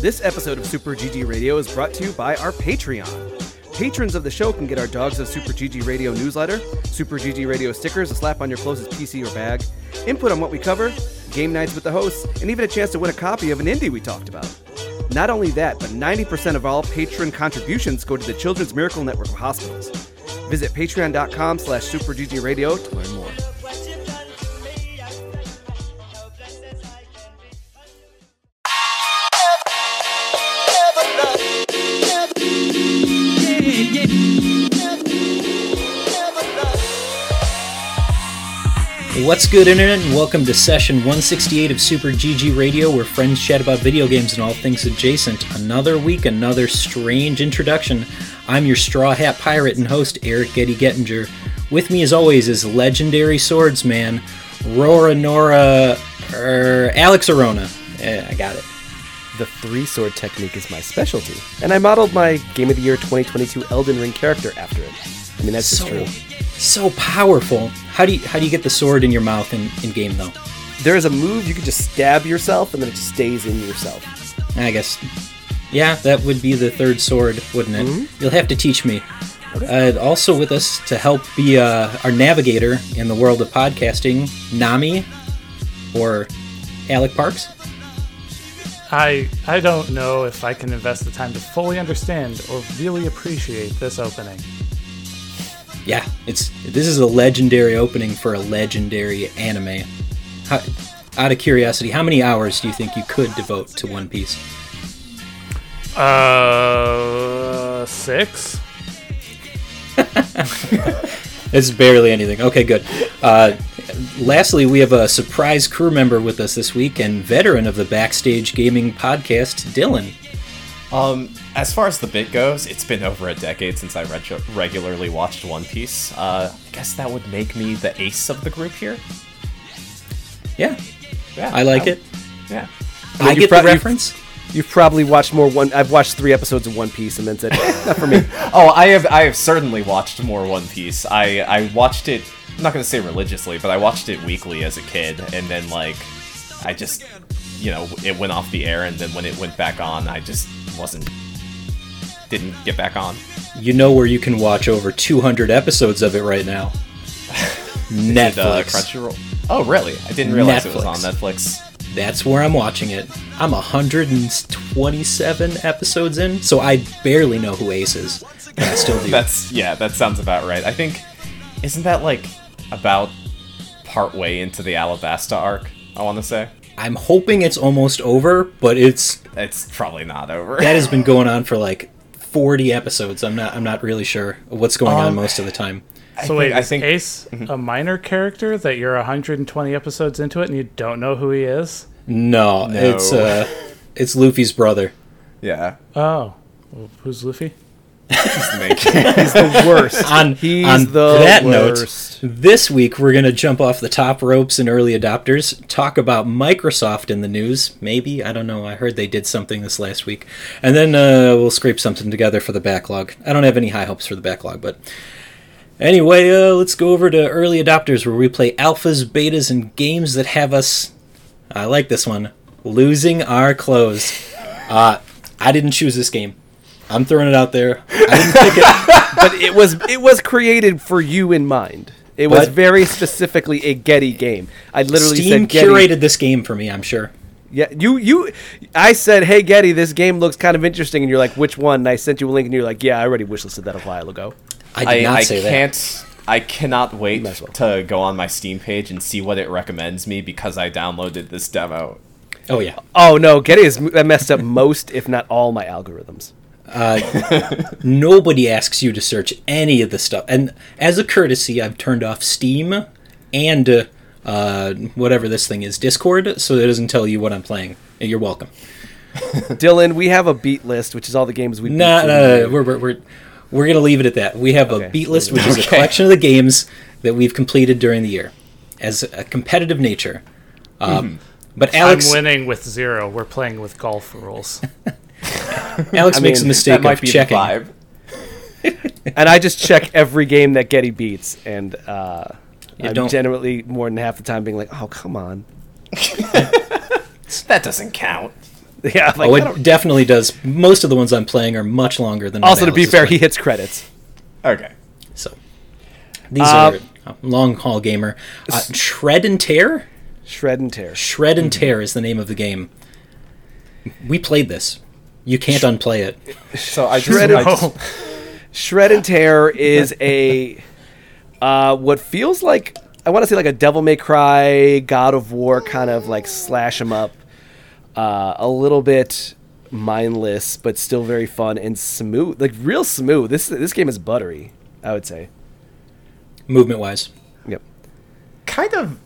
This episode of Super GG Radio is brought to you by our Patreon. Patrons of the show can get our Dogs of Super GG Radio newsletter, Super GG Radio stickers, a slap on your closest PC or bag, input on what we cover, game nights with the hosts, and even a chance to win a copy of an indie we talked about. Not only that, but 90% of all patron contributions go to the Children's Miracle Network of hospitals. Visit patreon.com slash superggradio to learn What's good, Internet, and welcome to session 168 of Super GG Radio, where friends chat about video games and all things adjacent. Another week, another strange introduction. I'm your Straw Hat Pirate and host, Eric Getty Gettinger. With me, as always, is legendary swordsman, Roronoa, er, Alex Arona. Eh, I got it. The three sword technique is my specialty, and I modeled my Game of the Year 2022 Elden Ring character after it. I mean, that's just true. so powerful. How do you how do you get the sword in your mouth in, in game though? There is a move you can just stab yourself, and then it just stays in yourself. I guess. Yeah, that would be the third sword, wouldn't it? You'll have to teach me. Uh, also with us to help be uh, our navigator in the world of podcasting, Nami, or Alec Parks. I I don't know if I can invest the time to fully understand or really appreciate this opening. Yeah, it's this is a legendary opening for a legendary anime. How, out of curiosity, how many hours do you think you could devote to One Piece? Uh, six. It's barely anything. Okay, good. Uh, lastly, we have a surprise crew member with us this week and veteran of the Backstage Gaming podcast, Dylan. Um, as far as the bit goes, it's been over a decade since I reg- regularly watched One Piece. Uh, I guess that would make me the ace of the group here. Yeah, Yeah, I like that- it. Yeah. I you get prob- the you- reference. You've probably watched more one. I've watched three episodes of One Piece and then said, "Eh, "Not for me." Oh, I have I have certainly watched more One Piece. I I watched it. I'm not gonna say religiously, but I watched it weekly as a kid, and then like, I just, you know, it went off the air, and then when it went back on, I just wasn't, didn't get back on. You know where you can watch over 200 episodes of it right now. Did, uh, Netflix. Crunchyroll. Oh, really? I didn't realize it was on Netflix. Netflix. That's where I'm watching it. I'm 127 episodes in, so I barely know who Ace is. I still do. That's yeah, that sounds about right. I think isn't that like about part way into the Alabasta arc? I want to say I'm hoping it's almost over, but it's it's probably not over. that has been going on for like 40 episodes. I'm not I'm not really sure what's going on Um, most of the time. So think- wait, I is think- Ace a minor character that you're 120 episodes into it and you don't know who he is? No, No. it's uh it's Luffy's brother. yeah, Oh, well, who's Luffy? He's the. He's the worst. On, He's on the that worst. note, this week we're going to jump off the top ropes and early adopters, talk about Microsoft in the news. Maybe, I don't know. I heard they did something this last week. And then uh, we'll scrape something together for the backlog. I don't have any high hopes for the backlog, but anyway, uh, let's go over to early adopters where we play alphas, betas, and games that have us. I like this one. Losing our clothes. Uh, I didn't choose this game. I'm throwing it out there. I didn't pick it. but it was it was created for you in mind. It was But- very specifically a Getty game. I literally Steam said Getty. curated this game for me. I'm sure. Yeah, you you. I said, "Hey Getty, this game looks kind of interesting," and you're like, "Which one?" And I sent you a link, and you're like, "Yeah, I already wishlisted that a while ago." I did I, not I say that. can't. I cannot wait Might as well. to go on my Steam page and see what it recommends me because I downloaded this demo. Oh yeah. Oh no, Getty has m- messed up most, if not all, my algorithms. Nobody asks you to search any of the stuff, and as a courtesy, I've turned off Steam and uh, uh, whatever this thing is, Discord, so it doesn't tell you what I'm playing. You're welcome. Dylan, we have a beat list, which is all the games we. beat No, no, no, we're, we're, we're, we're gonna leave it at that. We have Okay. a beat list, which is a collection of the games that we've completed during the year, as a competitive nature. Um, But Alex, I'm winning with zero. We're playing with golf rules. Alex I makes a mean, mistake that might of be checking. the vibe. and I just check every game that Getty beats, and uh, You I'm don't- generally more than half the time being like, "Oh, come on." That doesn't count. Yeah. Like, oh, it definitely does. Most of the ones I'm playing are much longer than. also, to be Alice is fair, he hits credits. Okay. So these Uh, are long haul gamer. Uh, Shred and Tear. Shred and tear. Shred Mm-hmm. and Tear is the name of the game. We played this. You can't unplay it. So I just, Shredded- I just Shred and tear is a uh, what feels like I want to say like a Devil May Cry, God of War kind of like slash them up. Uh, a little bit mindless, but still very fun and smooth, like real smooth. This this game is buttery. I would say. Movement wise, Yep. kind of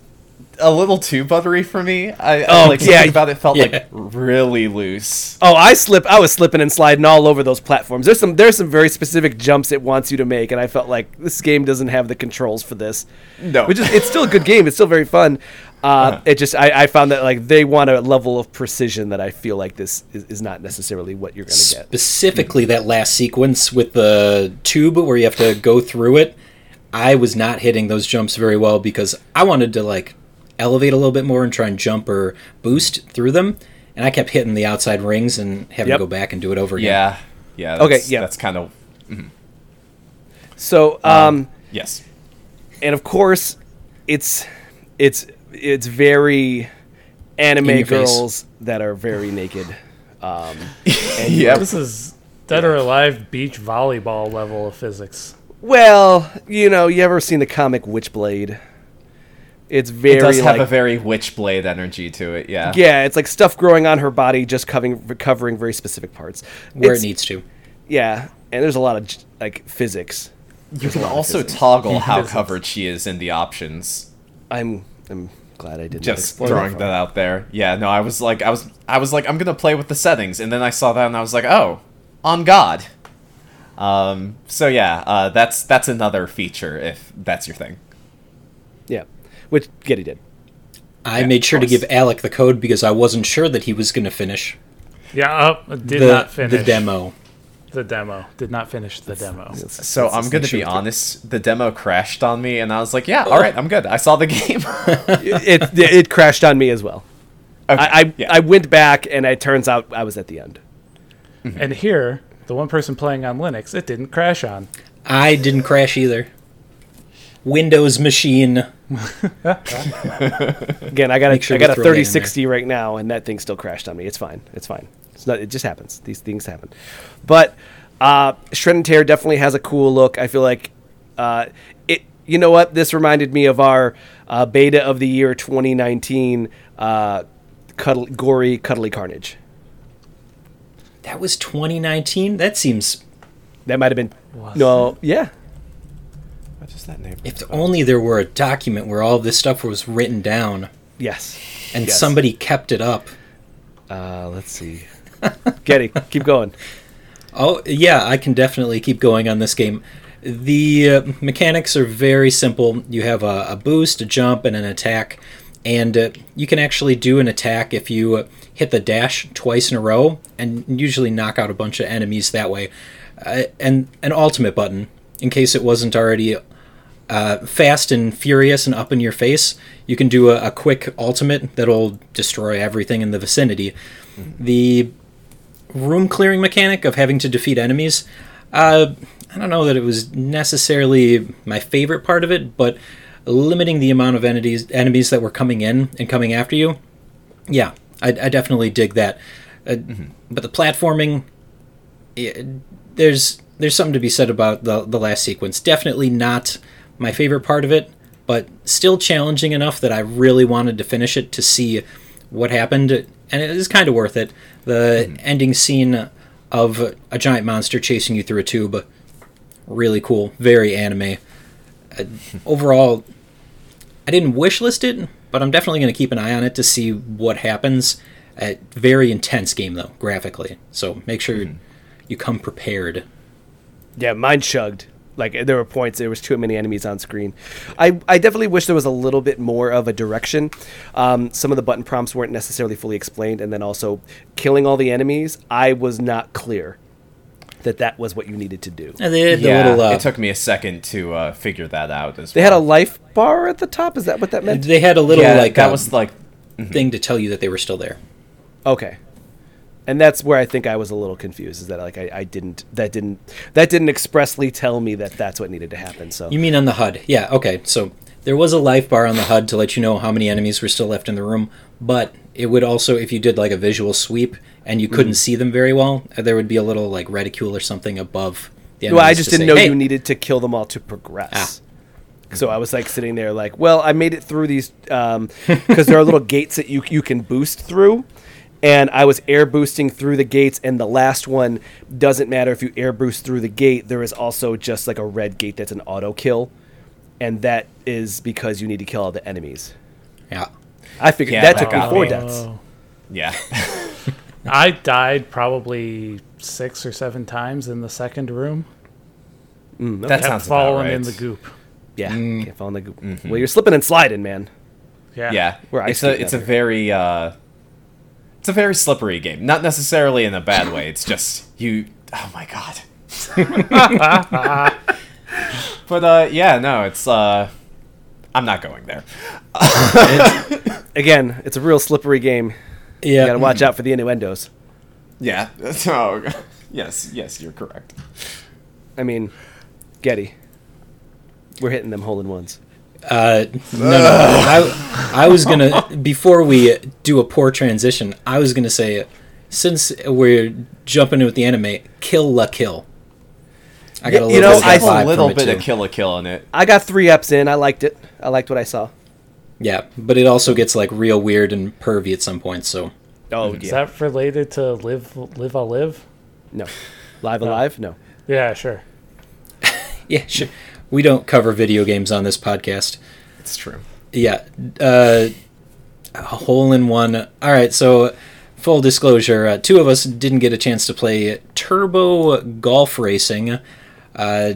a little too buttery for me. I, Oh, I like yeah. about it felt Yeah. like really loose. Oh, I slip. I was slipping and sliding all over those platforms. There's some. There's some very specific jumps it wants you to make, and I felt like this game doesn't have the controls for this. No. which is it's still a good game. It's still very fun. Uh, It just I, I found that like they want a level of precision that I feel like this is, is not necessarily what you're gonna get. specifically that last sequence with the tube where you have to go through it. I was not hitting those jumps very well because I wanted to like elevate a little bit more and try and jump or boost through them, and I kept hitting the outside rings and having Yep. to go back and do it over again. Yeah. Yeah. Okay, yeah. That's kind of So um, yes. and of course it's it's it's very anime In your face. girls that are very naked. Um, and Yeah. This is Dead or Alive beach volleyball level of physics. Well, you know, you ever seen the comic Witchblade? It's very It does have like a very Witchblade energy to it. Yeah. yeah, it's like stuff growing on her body, just covering covering very specific parts. where It's- it needs to. Yeah, and there's a lot of like physics. You can also toggle how Physics. covered she is in the options. I'm I'm glad I didn't Just explore throwing far. that out there. Yeah, no, I was like I was I was like I'm going to play with the settings and then I saw that and I was like, "Oh, on god." Um so yeah, uh that's that's another feature if that's your thing. Yeah, which Getty did. I Yeah, made sure to give Alec the code because I wasn't sure that he was going to finish Yeah, oh, did the, not finish the demo. The demo did not finish the demo. So Let's I'm going to be sure- honest, the demo crashed on me and I was like, "Yeah, all right, I'm good. I saw the game." it, it it crashed on me as well. Okay, I I, yeah. I went back and it turns out I was at the end. Mm-hmm. And here, the one person playing on Linux, it didn't crash on. I didn't crash either. Windows machine. Again, I got Make sure a, I got a throw that 3060 right now, and that thing still crashed on me. It's fine. It's fine. It's not. It just happens. These things happen. But uh, Shred and Tear definitely has a cool look. I feel like uh, it. You know what? This reminded me of our uh, beta of the year 2019, uh, cuddle, Gori cuddly carnage. That was 2019. That seems. That might have been. Was no. Yeah. Is that name? If only there were a document where all this stuff was written down Yes. and Yes. somebody kept it up. Uh, let's see. Getty, keep going. Oh, yeah, I can definitely keep going on this game. The uh, mechanics are very simple. You have a, a boost, a jump, and an attack. And uh, you can actually do an attack if you uh, hit the dash twice in a row and usually knock out a bunch of enemies that way. Uh, and an ultimate button, in case it wasn't already uh, fast and furious and up in your face, you can do a, a quick ultimate that'll destroy everything in the vicinity. The room clearing mechanic of having to defeat enemies, uh, I don't know that it was necessarily my favorite part of it, but limiting the amount of enemies enemies that were coming in and coming after you, yeah, I, I definitely dig that. Uh, But the platforming, it, there's there's something to be said about the the last sequence. Definitely not my favorite part of it, but still challenging enough that I really wanted to finish it to see what happened, and it is kind of worth it. The ending scene of a giant monster chasing you through a tube, really cool, very anime. Uh, overall, I didn't wish list it, but I'm definitely going to keep an eye on it to see what happens. A very intense game though, graphically. So make sure you come prepared. Yeah, mine chugged. Like there were points there was too many enemies on screen. I, I definitely wish there was a little bit more of a direction. Um, some of the button prompts weren't necessarily fully explained, and then also killing all the enemies. I was not clear that that was what you needed to do. And they had the yeah, little. Uh, it took me a second to uh, figure that out as They well. had a life bar at the top. Is that what that meant? they had a little yeah, like that um, was like thing to tell you that they were still there. Okay. And that's where I think I was a little confused. Is that like I, I didn't that didn't that didn't expressly tell me that that's what needed to happen. So You mean on the HUD? Yeah, okay. So there was a life bar on the HUD to let you know how many enemies were still left in the room, but it would also, if you did like a visual sweep and you couldn't see them very well, uh, there would be a little like reticule or something above the enemies. well, I just didn't say, know "Hey." you needed to kill them all to progress. Ah. So I was like sitting there, like, well, I made it through these because there are little gates that you you can boost through, and I was air boosting through the gates, and the last one doesn't matter if you air boost through the gate. There is also just like a red gate that's an auto kill, and that is because you need to kill all the enemies. Yeah. I figured Yeah, that that took me got four me. deaths. Oh. Yeah. I died probably six or seven times in the second room. Mm, that Kept sounds about falling right. in the goop. Yeah, can't fall in the goop. Well, you're slipping and sliding, man. Yeah. Yeah, We're it's a it's a very uh, it's a very slippery game. Not necessarily in a bad way. It's just you. Oh my god. but uh, yeah, no, it's uh, I'm not going there. Again, it's a real slippery game. Yeah. You gotta watch out for the innuendos. Yeah. Oh, yes, yes, you're correct. I mean, Getty. We're hitting them hole in ones. Uh, no, no. I, I was gonna before we do a poor transition. I was gonna say, since we're jumping in with the anime, kill la kill. I got a little you know, bit of I- that a little from it, bit too. of kill a kill in it. I got three eps in. I liked it. I liked what I saw. Yeah, but it also gets like real weird and pervy at some point. So Oh Is that related to live, live, I'll live? no, live alive? No. Yeah, sure. yeah, sure. We don't cover video games on this podcast. It's true. Yeah, uh, a hole in one. All right, so full disclosure, uh, two of us didn't get a chance to play Turbo Golf Racing uh,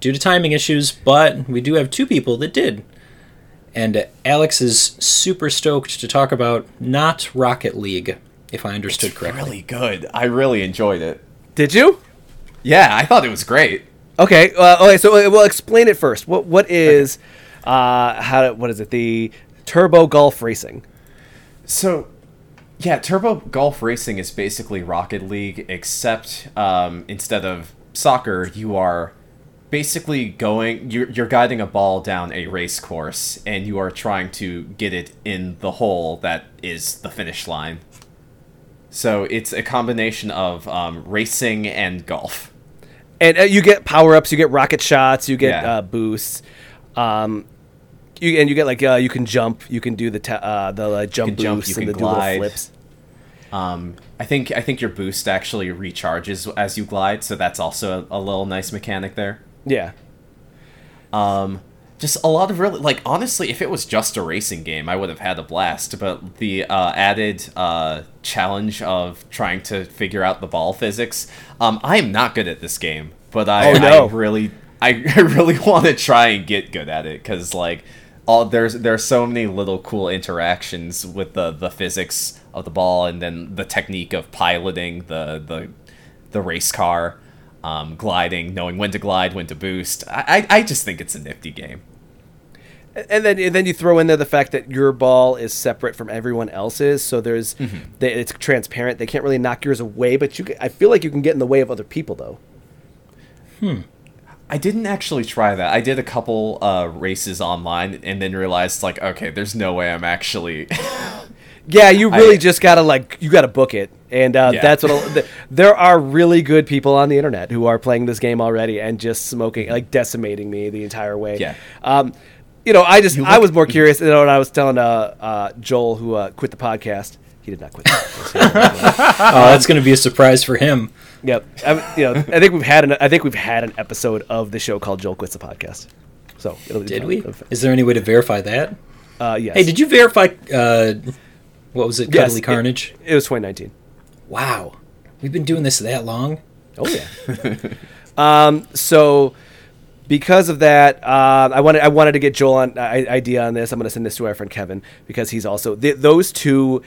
due to timing issues, but we do have two people that did. And Alex is super stoked to talk about not Rocket League, if I understood correctly. Really good. I really enjoyed it. Did you? Yeah, I thought it was great. Okay. Uh, okay. So, uh, well, explain it first. What What is, uh, how? What is it? The Turbo Golf Racing. So, yeah, Turbo Golf Racing is basically Rocket League, except um, instead of soccer, you are basically going. You're, you're guiding a ball down a race course, and you are trying to get it in the hole that is the finish line. So it's a combination of um, racing and golf. And uh, you get power ups, you get rocket shots, you get Yeah. uh, boosts, um, you and you get like uh, you can jump, you can do the ta- uh, the uh, jump jump, boosts you and can the glide. flips. Um, I think I think your boost actually recharges as you glide, so that's also a, a little nice mechanic there. Yeah, Um, just a lot of really like honestly, if it was just a racing game, I would have had a blast. But the uh, added uh, challenge of trying to figure out the ball physics, um, I am not good at this game, but I, Oh, no. I really, I, I really want to try and get good at it because like all there's there's so many little cool interactions with the the physics of the ball and then the technique of piloting the the the race car um, gliding knowing when to glide when to boost. I, I I just think it's a nifty game. And then and then you throw in there the fact that your ball is separate from everyone else's, so there's they, it's transparent. They can't really knock yours away, but you can, I feel like you can get in the way of other people though. I didn't actually try that. I did a couple uh, races online and then realized like okay there's no way I'm actually Yeah, you really I- just gotta like you gotta book it, and uh, Yeah. that's what. a- There are really good people on the internet who are playing this game already and just smoking, like decimating me the entire way. Yeah. Um, you know, I just You I was more curious. You know, and I was telling uh, uh, Joel who uh, quit the podcast. He did not quit. The podcast. Oh, that's going to be a surprise for him. yep. I, you know, I think we've had an I think we've had an episode of the show called Joel quits the podcast. So it'll be Did fun. we? It'll be fun. Is there any way to verify that? Uh, yes. Hey, did you verify? What was it? Yes, Cuddly Carnage. It was 2019. Wow, we've been doing this that long. Oh yeah. um, so because of that, uh, I wanted I wanted to get Joel on uh, idea on this. I'm going to send this to our friend Kevin because he's also th- those two.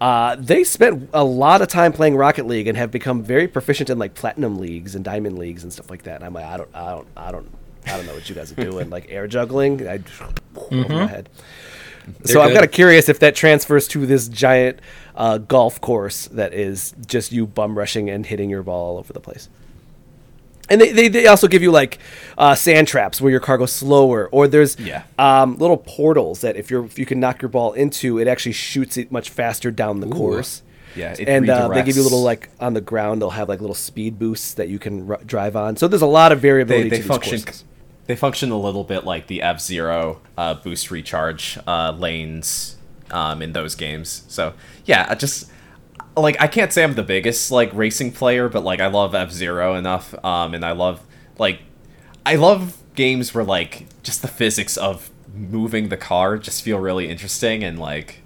Uh, they spent a lot of time playing Rocket League and have become very proficient in like platinum leagues and diamond leagues and stuff like that. And I'm like, I don't, I don't, I don't, I don't know what you guys are doing. like air juggling, I over my head. So I'm kind of curious if that transfers to this giant uh, golf course that is just you bum rushing and hitting your ball all over the place. And they, they, they also give you like uh, sand traps where your car goes slower, or there's Yeah. um, little portals that if you're if you can knock your ball into, it actually shoots it much faster down the course. Yeah, it and uh, they give you little like on the ground. They'll have like little speed boosts that you can r- drive on. So there's a lot of variability they, they to function. They function a little bit like the F Zero uh, boost recharge uh, lanes um, in those games. So yeah, I just like I can't say I'm the biggest like racing player, but like I love F Zero enough, um, and I love like I love games where like just the physics of moving the car just feel really interesting and like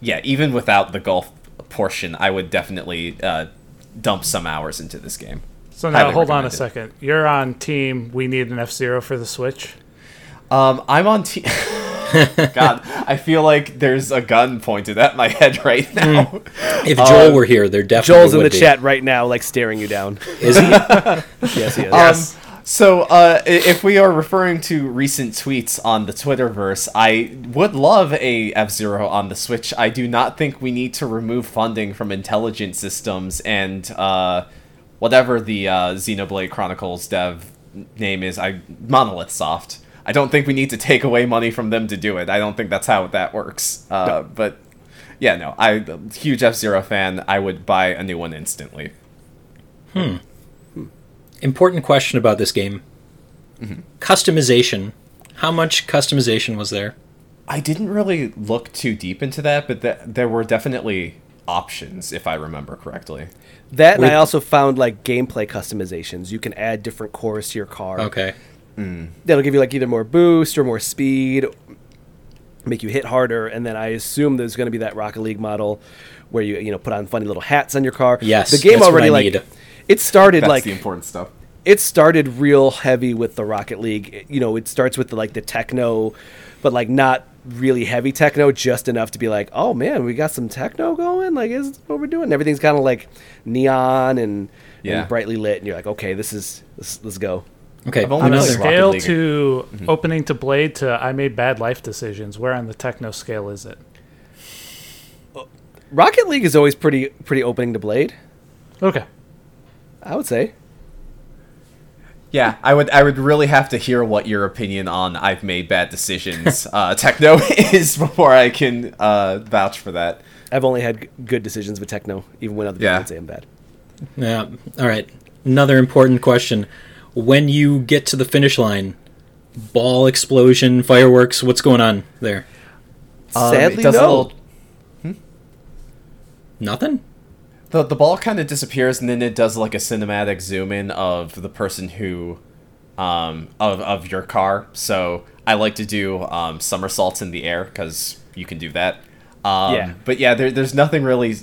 yeah, even without the golf portion, I would definitely uh, dump some hours into this game. So now Highly hold on a second. You're on team. We need an F Zero for the Switch. Um, I'm on team. God, I feel like there's a gun pointed at my head right now. If Joel were here, there definitely Joel's in the be. chat right now, like staring you down. Is he? yes, he is. Um, so, uh, if we are referring to recent tweets on the Twitterverse, I would love a F Zero on the Switch. I do not think we need to remove funding from intelligent systems and uh, whatever the uh, Xenoblade Chronicles dev name is. I Monolith Soft. I don't think we need to take away money from them to do it. I don't think that's how that works. Uh, But yeah, no, I huge F Zero fan. I would buy a new one instantly. Hmm. Important question about this game. Mm-hmm. Customization. How much customization was there? I didn't really look too deep into that, but th- there were definitely options, if I remember correctly. That and Wait. I also found like gameplay customizations. You can add different cores to your car. Okay. Hmm. That'll give you like either more boost or more speed, make you hit harder, and then I assume there's going to be that Rocket League model where you you know put on funny little hats on your car. Yes, the game that's what already I like need. it started That's like the important stuff. it started real heavy with the Rocket League. It- You know, it starts with the like the techno, but like not really heavy techno, just enough to be like, oh man, we got some techno going. Like, is what we're doing? Everything's kind of like neon and, Yeah. and brightly lit, and you're like, okay, this is let's, let's go. Okay. I've only On a Another Another. Rocket scale to Mm-hmm. opening to Blade to I made bad life decisions, where on the techno scale is it? Rocket League is always pretty pretty opening to Blade. Okay. I would say. Yeah, I would. I would really have to hear what your opinion on "I've made bad decisions" uh, techno is before I can uh, vouch for that. I've only had good decisions with techno, even when other people Yeah. would say I'm bad. Yeah. All right. Another important question. When you get to the finish line, ball explosion, fireworks, what's going on there? Um, it Sadly, does a no. little- Nothing? The the ball kind of disappears, and then it does like a cinematic zoom in of the person who, um, of of your car. So I like to do um, somersaults in the air because you can do that. Um, Yeah. But yeah, there, there's nothing really.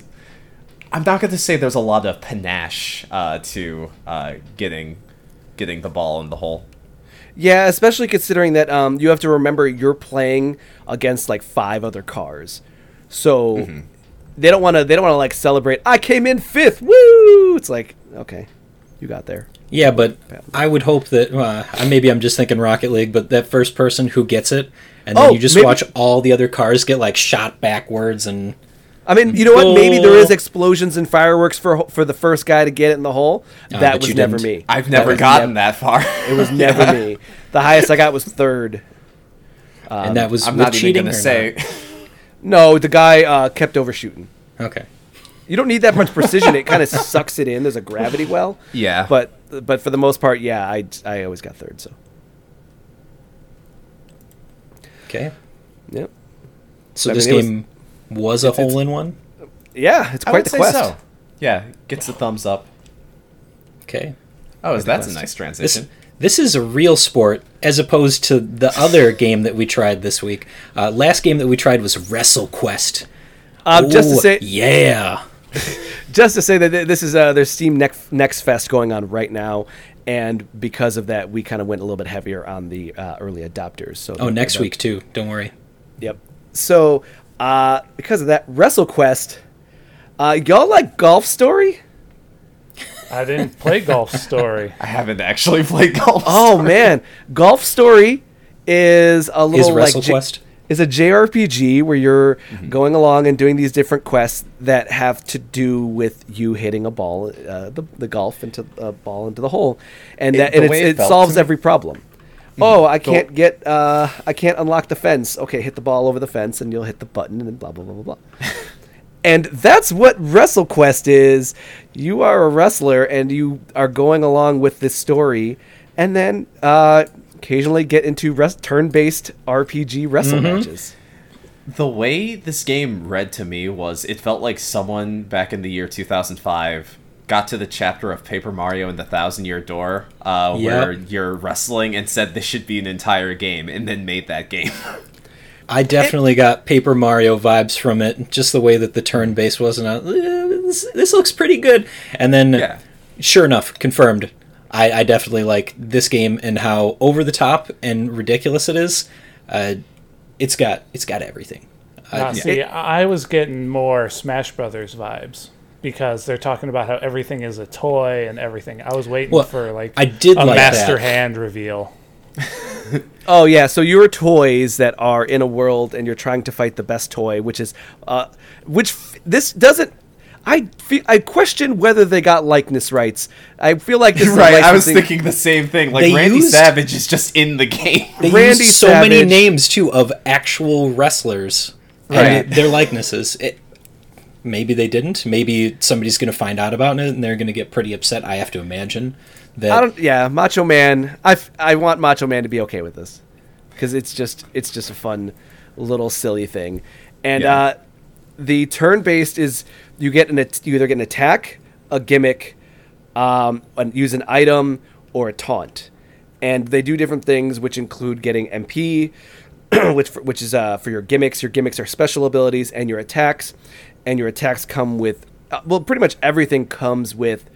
I'm not going to say there's a lot of panache uh, to uh, getting getting the ball in the hole. Yeah, especially considering that um, you have to remember you're playing against like five other cars, so Mm-hmm. They don't want to. They don't want to like celebrate. I came in fifth. Woo! It's like okay, you got there. Yeah, but I would hope that uh, maybe I'm just thinking Rocket League, but that first person who gets it, and then Oh, you just maybe- watch all the other cars get like shot backwards, and I mean, you know what? Maybe there is Oh. explosions and fireworks for for the first guy to get it in the hole. Ah, that was never didn't. me. I've never was gotten nev- that far. It was never me. The highest I got was third. and that was I'm with not even cheating. going to or say. No, the guy uh, kept overshooting. Okay. You don't need that much precision. it kind of sucks it in. There's a gravity well. Yeah. But but for the most part, yeah, I, I always got third. So Okay. yep. So I this mean, it was- game was, a hole in one. Yeah, it's I quite would the say quest. so. Yeah, gets the thumbs up. Okay. Oh, is that's a nice transition. this is a real sport as opposed to the other game that we tried this week. Uh, last game that we tried was Wrestle Quest. Um, just to say, yeah. just to say that this is uh, there's Steam Next Next Fest going on right now, and because of that, we kind of went a little bit heavier on the uh, early adopters. So Oh, next week too. Don't worry. Yep. So uh, because of that, WrestleQuest, uh, y'all like Golf Story? I didn't play Golf Story. I haven't actually played golf. Oh man, Golf Story is a little Is like Wrestle J- Quest? is a JRPG where you're Mm-hmm. going along and doing these different quests that have to do with you hitting a ball, uh, the, the golf into a ball into the hole, and It- that the and it's, it it solves to me- Mm-hmm. every problem. Oh, I can't get, uh, I can't unlock the fence. Okay, hit the ball over the fence, and you'll hit the button, and then blah blah blah blah blah. and that's what WrestleQuest is. You are a wrestler, and you are going along with this story, and then uh, occasionally get into res- turn-based RPG wrestle Mm-hmm. matches. The way this game read to me was it felt like someone back in the year 2005 got to the chapter of Paper Mario and the Thousand Year Door uh, Yep. where you're wrestling and said this should be an entire game and then made that game. I definitely got Paper Mario vibes from it, just the way that the turn base was, and I, "Eh, this, this looks pretty good. And then, Yeah. sure enough, confirmed. I, I definitely like this game and how over the top and ridiculous it is. Uh, it's got it's got everything. Now, Uh, see, I was getting more Smash Brothers vibes because they're talking about how everything is a toy and everything. I was waiting Well, for like I did a like master that. hand reveal. Oh yeah, so you're toys that are in a world, and you're trying to fight the best toy, which is, uh, which f- this doesn't. I fe- I question whether they got likeness rights. I feel like this is right, I was thinking the same thing. Like They Randy used- Savage is just in the game. They Randy used so many names too of actual wrestlers Right. and their likenesses. It, maybe they didn't. Maybe somebody's going to find out about it and they're going to get pretty upset. I have to imagine that. I don't. Yeah, Macho Man. I I want Macho Man to be okay with this because it's just it's just a fun little silly thing, and Yeah. uh, the turn based is you get an you either get an attack, a gimmick, um, and use an item or a taunt, and they do different things, which include getting MP, which for, which is uh, for your gimmicks. Your gimmicks are special abilities, and your attacks, and your attacks come with uh, well, pretty much everything comes with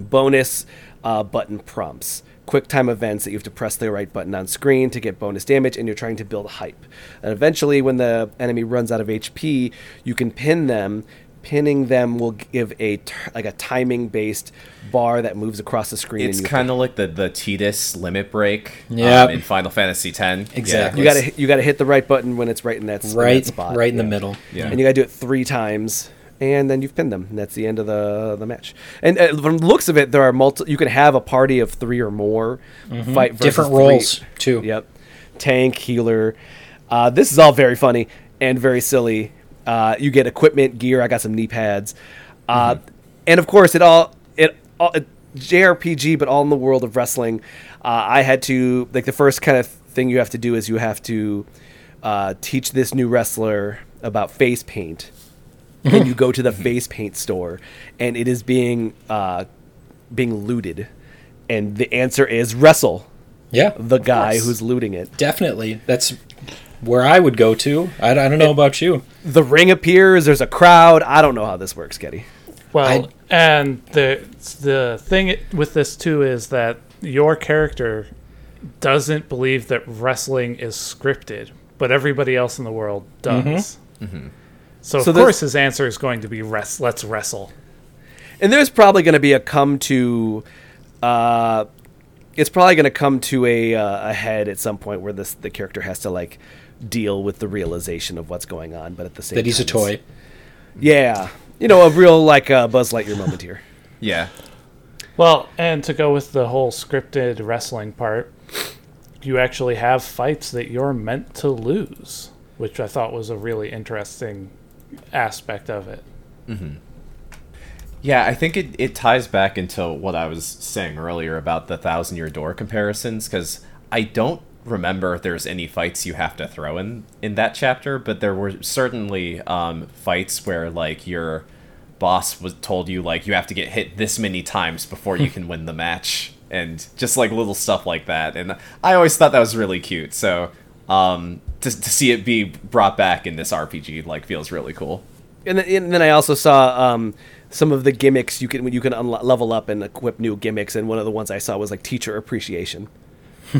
bonus uh, button prompts. Quick time events that you have to press the right button on screen to get bonus damage, and you're trying to build hype. And eventually, when the enemy runs out of HP, you can pin them. Pinning them will give a t- like a timing based bar that moves across the screen. It's kind of like the the Tidus limit break Yep. um, in Final Fantasy X. Exactly. you gotta you gotta hit the right button when it's right in that, s- in that right, spot, right in the middle. Yeah. and you gotta do it three times and then you've pinned them. And that's the end of the the match. And uh, from the looks of it there are multi you can have a party of three or more. Fight Mm-hmm. Different three- roles, too. yep. Tank healer. Uh, this is all very funny and very silly. Uh, you get equipment gear. I got some knee pads. Uh, Mm-hmm. and of course it all it all it, jrpg but all in the world of wrestling. Uh, i had to like the first kind of thing you have to do is you have to uh, teach this new wrestler about face paint and you go to the face paint store and it is being uh, being looted. And the answer is wrestle Yeah, the guy course. who's looting it. Definitely. That's where I would go to. I, I don't know about you. the ring appears. There's a crowd. I don't know how this works getty. Well, I- and the the thing with this too is that your character doesn't believe that wrestling is scripted, but everybody else in the world mm-hmm. does. So of So of course his answer is going to be rest. Let's wrestle. and there's probably going to be a come to uh it's probably going to come to a uh, a head at some point where this the character has to like deal with the realization of what's going on but at the same time. That he's a toy. yeah you know a real like uh, buzz lightyear moment here Yeah. Well, and to go with the whole scripted wrestling part, you actually have fights that you're meant to lose, which I thought was a really interesting aspect of it. Yeah, I think it, it ties back into what I was saying earlier about the thousand year door comparisons because I don't remember if there's any fights you have to throw in in that chapter, but there were certainly um, fights where like your boss was told you like you have to get hit this many times before you can win the match and just like little stuff like that and i always thought that was really cute so um to, to see it be brought back in this rpg like feels really cool And then, and then I also saw um, some of the gimmicks you can you can unlo- level up and equip new gimmicks. And one of the ones I saw was like teacher appreciation.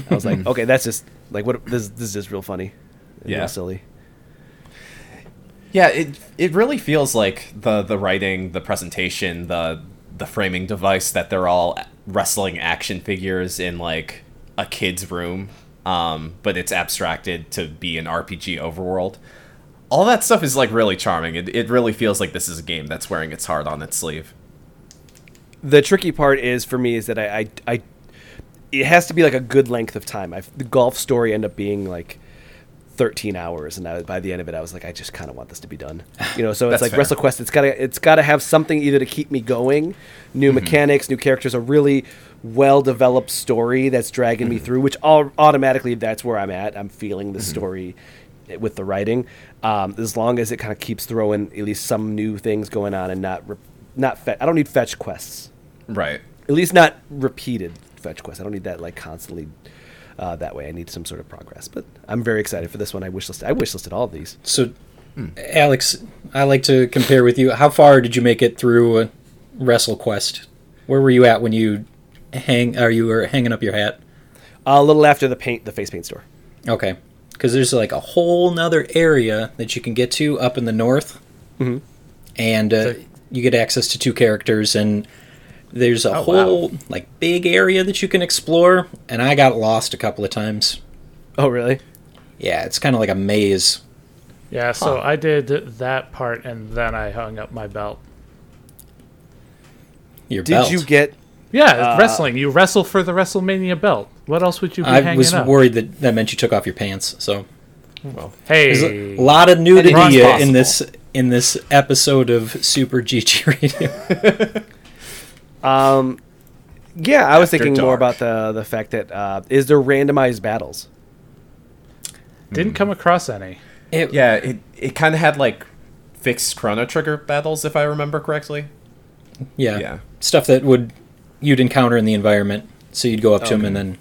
I was like, okay, that's just like what this this is just real funny, Yeah. real silly. Yeah, it it really feels like the the writing, the presentation, the the framing device that they're all wrestling action figures in like a kid's room um, but it's abstracted to be an RPG overworld. All that stuff is like really charming. It, it really feels like this is a game that's wearing its heart on its sleeve. The tricky part is for me is that I, I, I it has to be like a good length of time. I've, the golf story ended up being like 13 hours, and I, by the end of it, I was like, I just kind of want this to be done. You know, so it's like fair. WrestleQuest. It's gotta it's gotta have something either to keep me going, new Mm-hmm. mechanics, new characters, a really well developed story that's dragging Mm-hmm. me through. Which all automatically that's where I'm at. I'm feeling Mm-hmm. the story with the writing. Um, as long as it kind of keeps throwing at least some new things going on and not re- not fe- I don't need fetch quests Right. at least not repeated fetch quests. I don't need that like constantly uh, that way. I need some sort of progress. But I'm very excited for this one. I wish listed. I wish listed all of these. So, Alex, I like to compare with you. How far did you make it through uh, WrestleQuest? Where were you at when you hang? Are you were hanging up your hat? a little after the paint, the face paint store. Okay, because there's like a whole nother area that you can get to up in the north, Mm-hmm. and uh, you get access to two characters, and there's a Oh, wow. whole like big area that you can explore. And I got lost a couple of times. Oh, really? Yeah, it's kind of like a maze. Yeah, so I did that part and then I hung up my belt. Your belt. Did belt. you get? Yeah, wrestling. You wrestle for the WrestleMania belt. What else would you be I hanging was up? worried that that meant you took off your pants. So Well, there's Hey, a lot of nudity uh, in this in this episode of Super GG Radio. Um, yeah, I was After thinking more about the the fact that uh, is there randomized battles? didn't come across any. It- yeah, it, it kind of had like fixed Chrono Trigger battles, if I remember correctly. yeah, Yeah. stuff that would you'd encounter in the environment. So you'd go up to him Okay. and then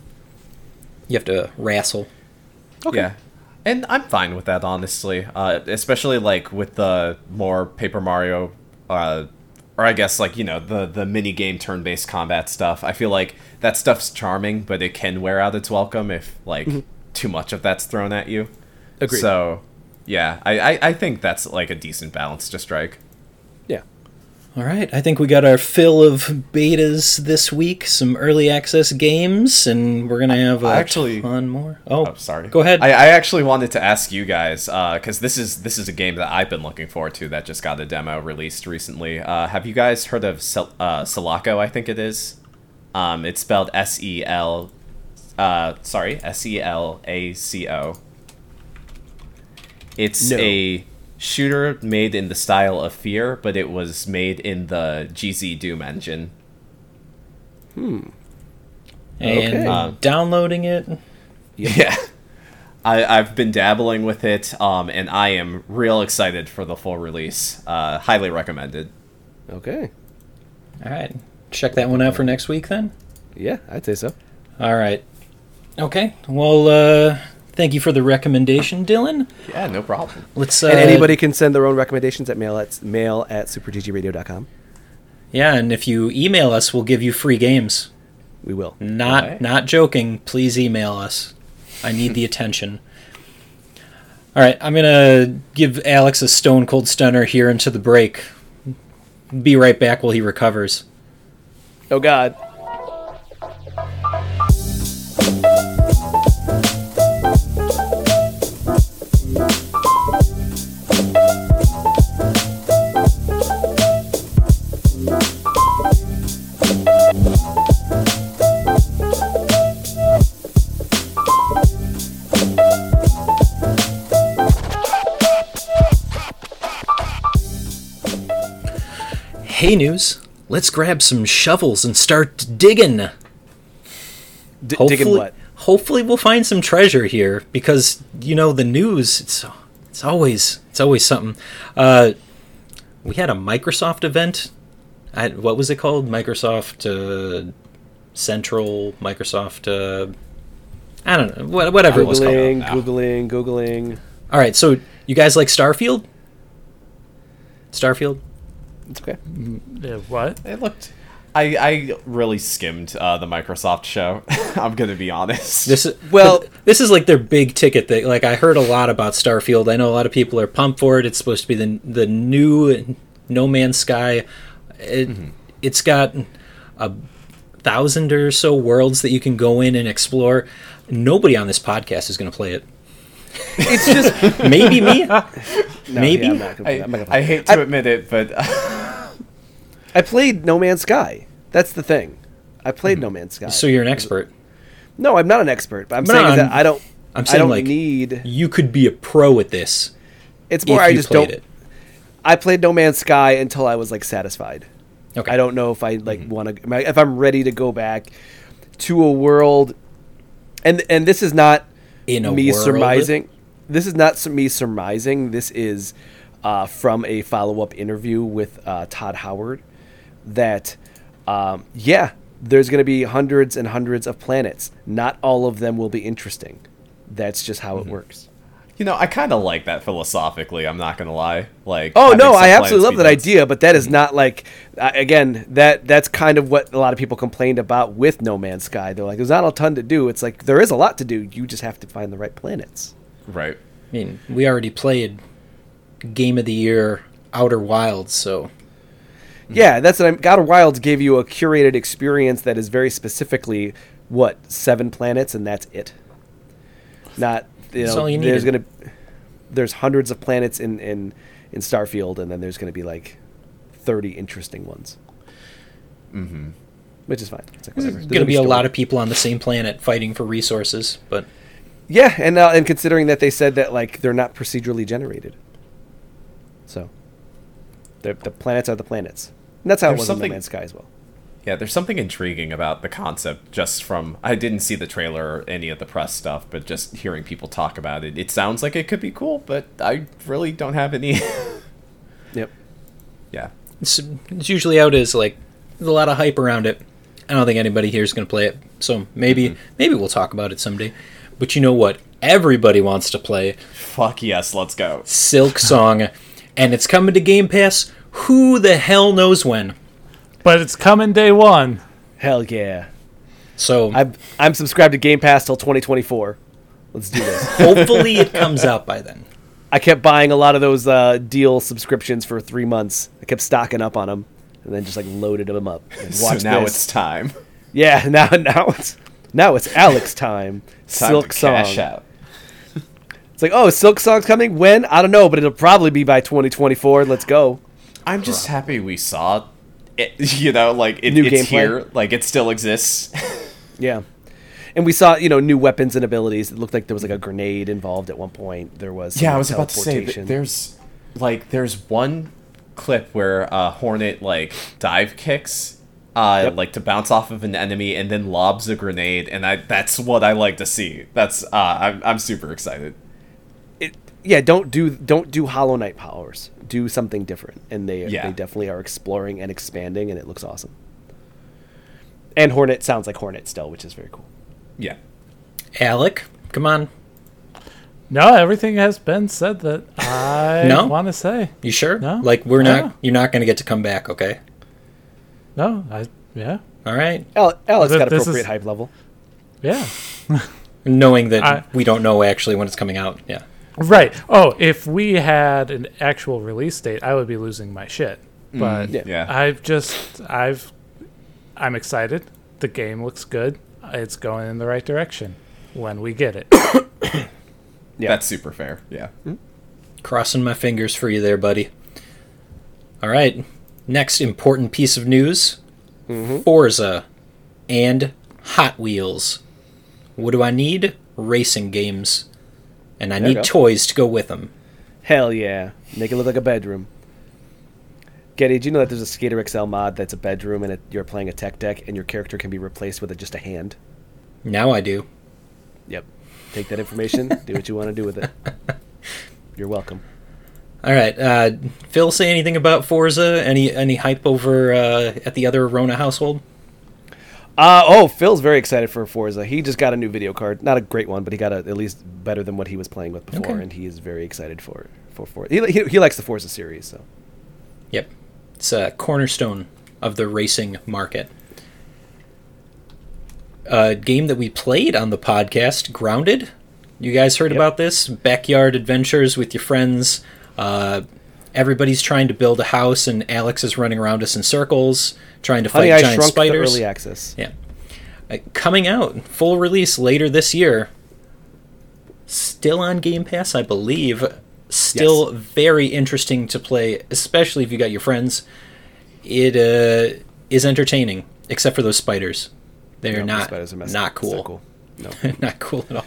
you have to wrestle. Yeah. And I'm fine with that, honestly. Uh, especially like with the more Paper Mario, uh, or I guess like you know the the mini game turn based combat stuff. I feel like that stuff's charming, but it can wear out its welcome if like too much of that's thrown at you. Agreed. So, yeah, I, I I think that's like a decent balance to strike. Yeah. All right, I think we got our fill of betas this week. Some early access games, and we're gonna have a I actually- ton more. Oh, Oh, sorry. Go ahead. I, I actually wanted to ask you guys because this is this is a game that I've been looking forward to that just got a demo released recently. Uh, have you guys heard of Cel- uh, Selaco? I think it is. Um, it's spelled S E L. Uh, sorry, S E L A C O. It's No. a shooter made in the style of Fear, but it was made in the GZ Doom engine. Hmm. And Okay. Uh, downloading it. Yeah. I, I've been dabbling with it, um, and I am real excited for the full release. Uh, highly recommended. Okay. All right, check that one out for next week then. Yeah, I'd say so. All right. Okay. Well, uh, thank you for the recommendation, Dylan. Yeah, no problem. Let's. Uh, and anybody can send their own recommendations at mail at mail at superggradio.com. Yeah, and if you email us, we'll give you free games. We will. Not Alright. not joking. Please email us. I need the attention. All right, I'm gonna give Alex a stone cold stunner here into the break. Be right back while he recovers. Oh God. News. Let's grab some shovels and start digging. D- Hopefully, digging what? hopefully we'll find some treasure here because you know the news. It's it's always it's always something. Uh, we had a Microsoft event. I, what was it called? Microsoft uh, Central. Microsoft. Uh, I don't know. What, whatever it was called. Googling, googling, googling. All right. So you guys like Starfield? Starfield. It's okay. Yeah, what? It looked. I, I really skimmed uh, the Microsoft show. I'm gonna be honest. This is Well- well. This is like their big ticket thing. Like I heard a lot about Starfield. I know a lot of people are pumped for it. It's supposed to be the the new No Man's Sky. It, It's got a thousand or so worlds that you can go in and explore. Nobody on this podcast is going to play it. It's just Maybe me. no, Maybe? yeah, I'm not gonna I, play- I'm not gonna play. I hate to admit it, but I played No Man's Sky. That's the thing. I played hmm. No Man's Sky. So you're an expert. no, I'm not an expert, but I'm But saying I'm- that I don't. I'm saying I saying don't like need. you could be a pro at this It's if more. I you just don't. it. I played No Man's Sky until I was like satisfied. Okay. I don't know if I like mm-hmm. want to if I'm ready to go back to a world, and and this is not In a me world? surmising. This is not me surmising. This is uh, from a follow up interview with uh, Todd Howard. That um, yeah, there's going to be hundreds and hundreds of planets. Not all of them will be interesting. That's just how it works. You know, I kind of like that philosophically. I'm not gonna lie. Like, Oh no, I absolutely love that be dense. idea, but that is not like uh, again that that's kind of what a lot of people complained about with No Man's Sky. They're like, there's not a ton to do. It's like there is a lot to do. You just have to find the right planets. Right. I mean, we already played Game of the Year Outer Wilds, so Yeah, that's what I'm. God of Wilds gave you a curated experience that is very specifically what seven planets, and that's it. Not you know, you there's gonna there's hundreds of planets in in in Starfield, and then there's gonna be like thirty interesting ones. Mm-hmm. Which is fine. It's like whatever. there's going to be a lot of people on the same planet fighting for resources, but Yeah, and uh, and considering that they said that like they're not procedurally generated, so the the planets are the planets. And that's how There's it was in something- No Man's Sky as well. Yeah, there's something intriguing about the concept just from I didn't see the trailer or any of the press stuff, but just hearing people talk about it, it sounds like it could be cool, but I really don't have any Yep. Yeah. it's, it's usually out as like there's a lot of hype around it. I don't think anybody here is going to play it, so maybe mm-hmm. maybe we'll talk about it someday. But you know what? Everybody wants to play Fuck yes, let's go. Silksong, and it's coming to Game Pass. Who the hell knows when? But it's coming day one. Hell yeah. So I'm I'm subscribed to Game Pass till 2024. Let's do this. hopefully it comes out by then. I kept buying a lot of those uh, deal subscriptions for three months. I kept stocking up on them, and then just like loaded them up. And So now this. it's time. yeah. Now now it's now it's Alex time. Time Silk to Song. cash out. It's like oh, Silksong's coming when? I don't know, but it'll probably be by 2024. Let's go. I'm just happy we saw it, you know, like it, New it's gameplay. here, like it still exists. Yeah. And we saw, you know, new weapons and abilities. It looked like there was like a grenade involved at one point. There was yeah, I was about to say there's like there's one clip where uh, Hornet like dive kicks uh, Yep. like to bounce off of an enemy and then lobs a grenade, and I that's what I like to see. That's uh, I'm I'm super excited. It, yeah, don't do don't do Hollow Knight powers. Do something different, and they Yeah. they definitely are exploring and expanding, and it looks awesome. And Hornet sounds like Hornet still, which is very cool. Yeah. Alec, come on. No, everything has been said that I No? want to say. You sure? No. Like we're Yeah. not. You're not going to get to come back, okay? No, I yeah All right. Al- Alex Th- got this appropriate is- hype level. yeah Knowing that I- we don't know actually when it's coming out. Yeah. Right. Oh, if we had an actual release date, I would be losing my shit. Mm, but Yeah. Yeah. I've just I've I'm excited. The game looks good. It's going in the right direction when we get it. Yeah. That's super fair. Yeah. Hmm. Crossing my fingers for you there, buddy. All right. Next important piece of news mm-hmm. Forza and Hot Wheels. What do I need? Racing games. And I There need toys to go with them. Hell yeah, make it look like a bedroom. Getty, do you know that there's a Skater XL mod that's a bedroom and it, you're playing a tech deck and your character can be replaced with a, just a hand? Now I do. Yep. Take that information, do what you want to do with it. You're welcome. All right. Uh, Phil, say anything about Forza? Any any hype over uh, at the Roronoa household? Uh, oh, Phil's very excited for Forza. He just got a new video card. Not a great one, but he got a, at least better than what he was playing with before, Okay. and he is very excited for for Forza. He, he, he likes the Forza series, so Yep. It's a cornerstone of the racing market. A game that we played on the podcast, Grounded. You guys heard Yep. about this? Backyard adventures with your friends. Uh, everybody's trying to build a house, and Alex is running around us in circles trying to fight Honey, I giant shrunk the spiders. early access. Yeah. Uh, coming out, full release later this year. Still on Game Pass, I believe. Still very interesting to play, especially if you got your friends. It uh, is entertaining, except for those spiders. They're No, the not spiders are not cool. not cool. No. not cool at all.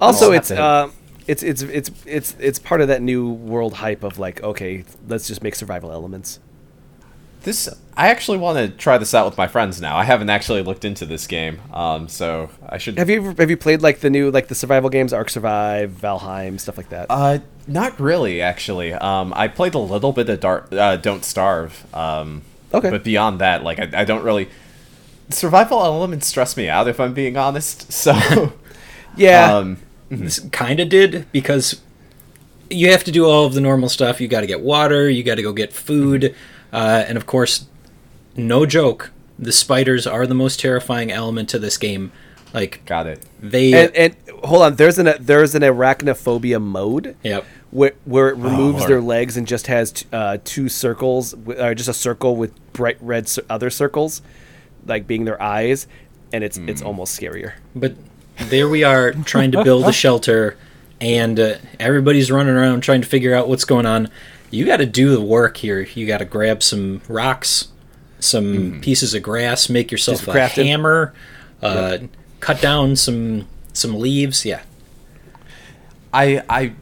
Also, Oh, it's uh, it's it's it's it's it's part of that new world hype of like, okay, let's just make survival elements. This I actually want to try this out with my friends now. I haven't actually looked into this game, um, so I should. Have you ever, have you played like the new like the survival games, Ark Survive, Valheim, stuff like that? Uh, not really, actually. Um, I played a little bit of Dar- uh, Don't Starve. Um, Okay. But beyond that, like, I, I don't really. Survival elements stress me out, if I'm being honest. So, yeah, um, This kind of did because you have to do all of the normal stuff. You got to get water, you got to go get food, uh, and of course, no joke, the spiders are the most terrifying element to this game. Like got it. they, and, and hold on, there's an there's an arachnophobia mode. yep. where, where it removes Lord. their legs and just has t- uh, two circles, wi- or just a circle with bright red cir- other circles, like being their eyes, and it's it's almost scarier. But there we are trying to build a shelter, and uh, everybody's running around trying to figure out what's going on. You got to do the work here. You got to grab some rocks, some pieces of grass, make yourself a hammer, uh, cut down some some leaves. Yeah, I, I,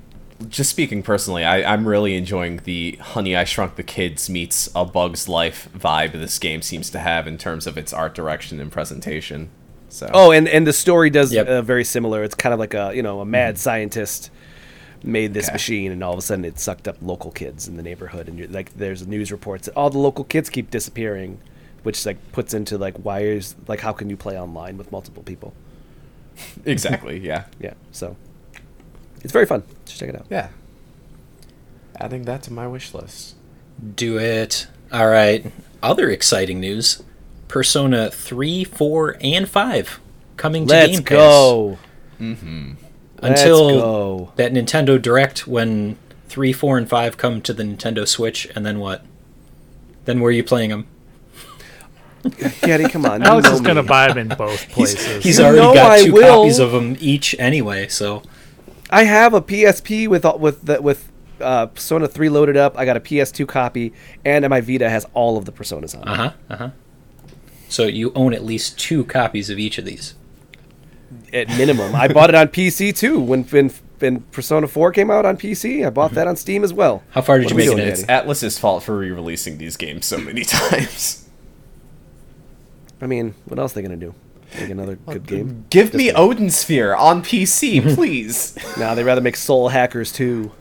just speaking personally, I, I'm really enjoying the Honey I Shrunk the Kids meets A Bug's Life vibe this game seems to have in terms of its art direction and presentation. So, Oh, and and the story does Yep. uh, very similar. It's kind of like a you know a mad scientist made this Okay. machine, and all of a sudden it sucked up local kids in the neighborhood, and you're, like there's news reports that all the local kids keep disappearing, which like puts into like why is like how can you play online with multiple people? exactly, yeah. Yeah, so it's very fun. Just check it out. Yeah. Adding that to my wish list. do it. All right. Other exciting news: Persona three, four, and five coming to Let's Game Pass. go. Mm-hmm. Until go. that Nintendo Direct when three, four, and five come to the Nintendo Switch, and then what? Then where are you playing them? Gaddy, come on. you Alex know is gonna buy them in both places. He's You already know got two copies of them each anyway, so I have a PSP with all- with the, with uh, Persona 3 loaded up. I got a PS2 copy, and my Vita has all of the Personas on. it. uh huh, uh huh. So you own at least two copies of each of these. At minimum, I bought it on PC too. When when, when Persona 4 came out on PC, I bought that on Steam as well. How far did What you are make it doing, in? It's Atlus's fault for re-releasing these games so many times. I mean, what else are they gonna do? Make another good game? Give me Odin Sphere on PC, please. Nah, they'd rather make Soul Hackers too.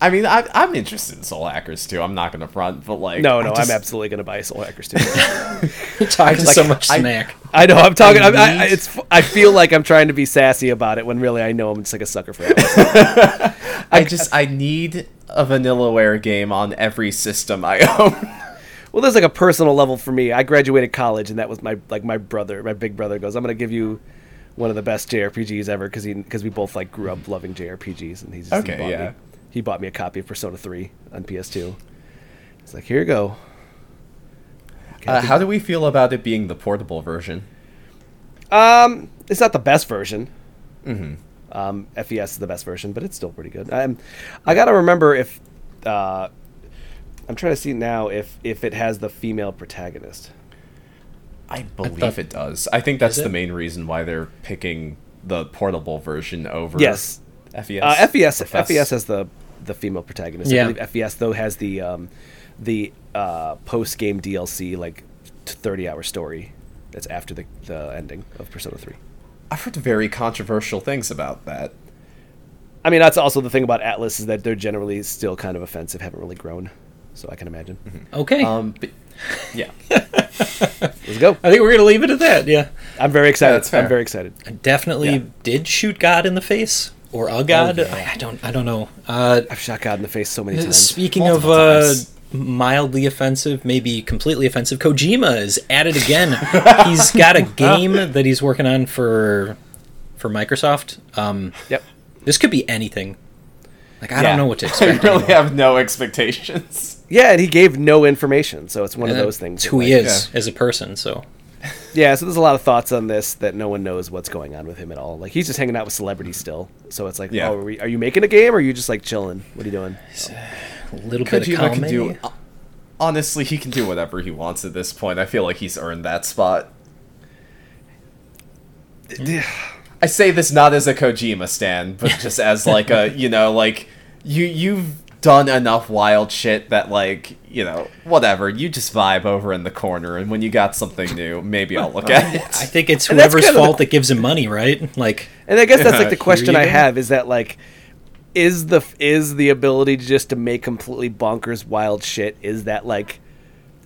I mean, I, I'm interested in Soul Hackers too. I'm not gonna front, but like, No, I no, just- I'm absolutely gonna buy Soul Hackers too. Talking like- so much I- smack. I know I'm talking. I, I, I- it's. I feel like I'm trying to be sassy about it when really I know I'm just like a sucker for it. I just I need a Vanillaware game on every system I own. Well, there's like a personal level for me. I graduated college, and that was my like my brother, my big brother goes, "I'm gonna give you one of the best JRPGs ever," because he because we both like grew up loving JRPGs, and he's Okay, he bought yeah. Me, he bought me a copy of Persona 3 on PS2. It's like, here you go. Uh, how do we feel about it being the portable version? Um, it's not the best version. Mm-hmm. Um, FES is the best version, but it's still pretty good. I'm, I gotta remember if, uh, I'm trying to see now if if it has the female protagonist. I believe thought- it does. I think that's the it? main reason why they're picking the portable version over Yes. FES. Uh, FES Profess. FES has the the female protagonist. Yeah. I believe FES though has the um, the uh, post game DLC like thirty hour story that's after the the ending of Persona Three. I've heard very controversial things about that. I mean that's also the thing about Atlus is that they're generally still kind of offensive, haven't really grown. So I can imagine. Okay. Um, but, yeah. Let's go. I think we're gonna leave it at that. Yeah. I'm very excited. that's fair. I'm very excited. I Definitely Yeah. did shoot God in the face or a God. I, I don't. I don't know. Uh, I've shot God in the face so many times. Speaking Multiple of uh, mildly offensive, maybe completely offensive, Kojima is at it again. he's got a game that he's working on for for Microsoft. Um, Yep. this could be anything. Like I Yeah. don't know what to expect. I expect. really anymore. have no expectations. Yeah, and he gave no information, so it's one And of those things. It's that, who he like- is as a person. So Yeah, so there's a lot of thoughts on this that no one knows what's going on with him at all. Like he's just hanging out with celebrities still. So it's like, Yeah. oh, are, we, are you making a game or are you just like chilling? What are you doing? Uh, a little bit of Kojima comedy. can do. Honestly, he can do whatever he wants at this point. I feel like he's earned that spot. Hmm. I say this not as a Kojima stan, but just as like a you know like you you've done enough wild shit that like you know whatever you just vibe over in the corner, and when you got something new, maybe I'll look at it. I think it's And whoever's kind of the- fault that gives him money, right? Like And I guess that's like the question I have is that like is the is the ability just to make completely bonkers wild shit is that like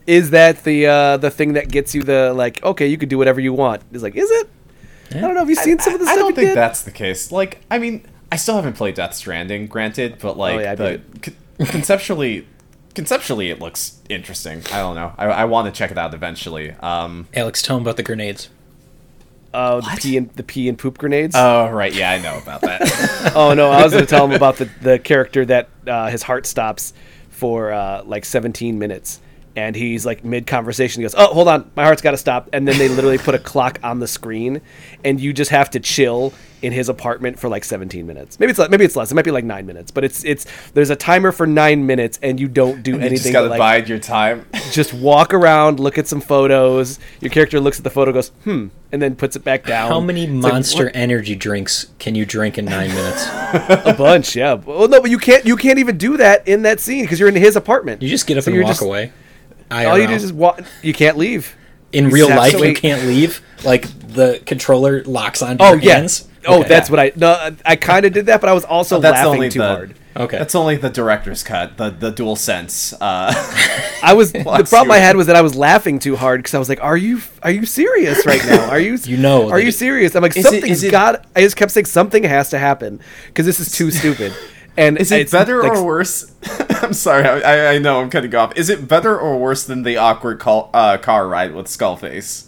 is that the uh the thing that gets you the like okay you can do whatever you want is like is it I don't know have you seen some of the I stuff don't think did? that's the case. Like, I mean, I still haven't played Death Stranding, granted, but like, Oh, yeah, I the, con- conceptually, conceptually, it looks interesting. I don't know. I, I want to check it out eventually. Um. Alex, tell him about the grenades. Oh, the pee and the pee and poop grenades. Oh right, yeah, I know about that. oh no, I was going to tell him about the the character that uh, his heart stops for uh, like 17 minutes, and he's like mid conversation. He goes, "Oh, hold on, my heart's got to stop," and then they literally put a clock on the screen, and you just have to chill in his apartment for like 17 minutes. Maybe it's maybe it's less. It might be like nine minutes, but it's it's there's a timer for nine minutes, and you don't do you anything. just gotta but, like, bide your time. just walk around, look at some photos. Your character looks at the photo, goes, "Hmm," and then puts it back down. How many It's monster what- energy drinks can you drink in nine minutes? a bunch, yeah. Well, no, but you can't. You can't even do that in that scene because you're in his apartment. You just get up So and you're walk just- away. All you do is just walk. You can't leave. in you real just life you can't leave. Like the controller locks onto Oh your yeah. hands. Oh, Okay. that's what I. No, I kind of did that, but I was also That's laughing too the hard. Okay. That's only the director's cut, the the dual sense. Uh, I was the problem. I had was that I was laughing too hard because I was like, "Are you are you serious right now? Are you You know Are you it- serious?" I'm like, Is it- "Something's is it- got." I just kept saying something has to happen because this is too stupid. And is it better like, or worse? I'm sorry, I, I know I'm cutting off. Is it better or worse than the awkward call, uh, car ride with Skullface?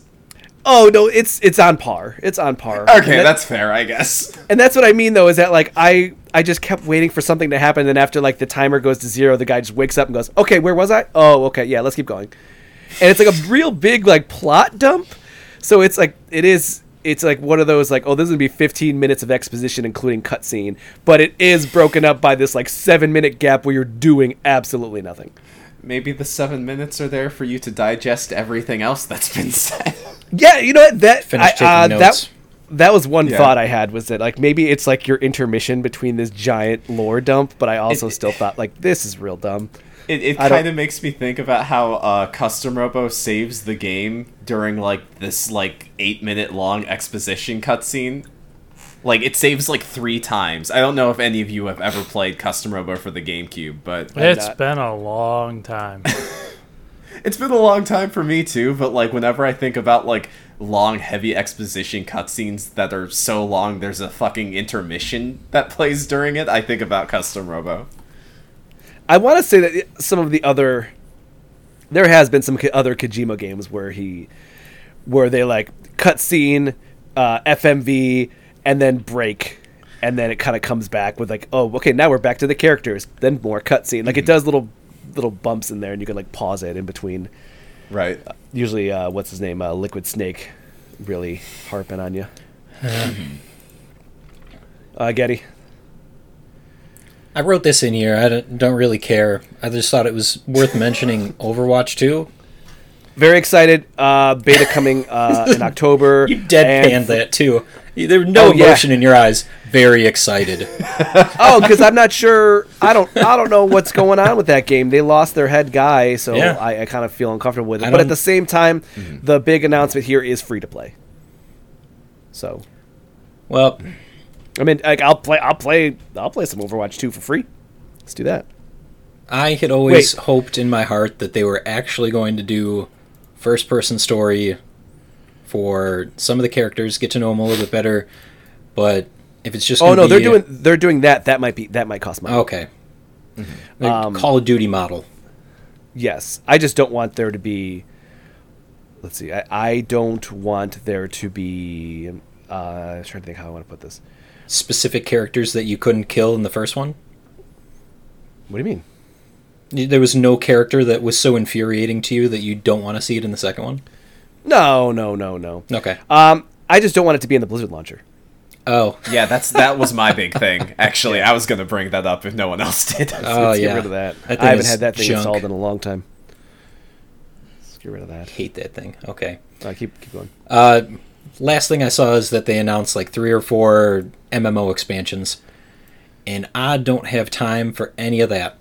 Oh no, it's it's on par. It's on par. Okay, that- that's fair, I guess. and that's what I mean though is that like I I just kept waiting for something to happen, and after like the timer goes to zero, the guy just wakes up and goes, "Okay, where was I? Oh, okay, yeah, let's keep going." And it's like a real big like plot dump. So it's like it is. It's like one of those like, oh, this is gonna be 15 minutes of exposition, including cutscene, but it is broken up by this like seven minute gap where you're doing absolutely nothing. Maybe the seven minutes are there for you to digest everything else that's been said. Yeah, you know what? That Finish I, taking uh, notes. that that was one Yeah. thought I had was that like maybe it's like your intermission between this giant lore dump, but I also It- still thought like this is real dumb. It, it kind of makes me think about how uh, Custom Robo saves the game during like this like eight minute long exposition cutscene. Like it saves like three times. I don't know if any of you have ever played Custom Robo for the GameCube, but It's not. been a long time. it's been a long time for me too. But like whenever I think about like long, heavy exposition cutscenes that are so long, there's a fucking intermission that plays during it. I think about Custom Robo. I want to say that some of the other there has been some other Kojima games where he where they like cutscene, uh, FMV, and then break. And then it kind of comes back with like, oh, okay, now we're back to the characters. Then more cutscene. Like it does little little bumps in there, and you can like pause it in between. Right. usually uh, what's his name uh, liquid snake really harping on you uh, getty I wrote this in here. I don't, don't really care. I just thought it was worth mentioning Overwatch 2. very excited uh, beta coming uh, in october You deadpanned and- that too. There was no Oh, yeah. emotion in your eyes. Very excited. oh because i'm not sure i don't i don't know what's going on with that game they lost their head guy so Yeah. I, I kind of feel uncomfortable with it I but at the same time mm-hmm. the big announcement here is free to play so Well, i mean like, i'll play i'll play i'll play some overwatch 2 for free let's do that I had always Wait. hoped in my heart that they were actually going to do first person story for some of the characters, get to know them a little bit better. But if it's just oh no they're be- doing they're doing that that might be that might cost money okay, The Um, Call of Duty model. Yes, I just don't want there to be. Let's see. I, I don't want there to be. Uh, I was trying to think how I want to put this. Specific characters that you couldn't kill in the first one. What do you mean? There was no character that was so infuriating to you that you don't want to see it in the second one. No, no, no, no. Okay. Um, I just don't want it to be in the Blizzard launcher. Oh, Yeah, that's that was my big thing. Actually, I was gonna bring that up if no one else did. Oh, Let's yeah. get rid of that. That I haven't had that thing junk. installed in a long time. Let's get rid of that. hate that thing. Okay. All right, keep keep going. Uh, last thing I saw is that they announced like three or four MMO expansions, and I don't have time for any of that.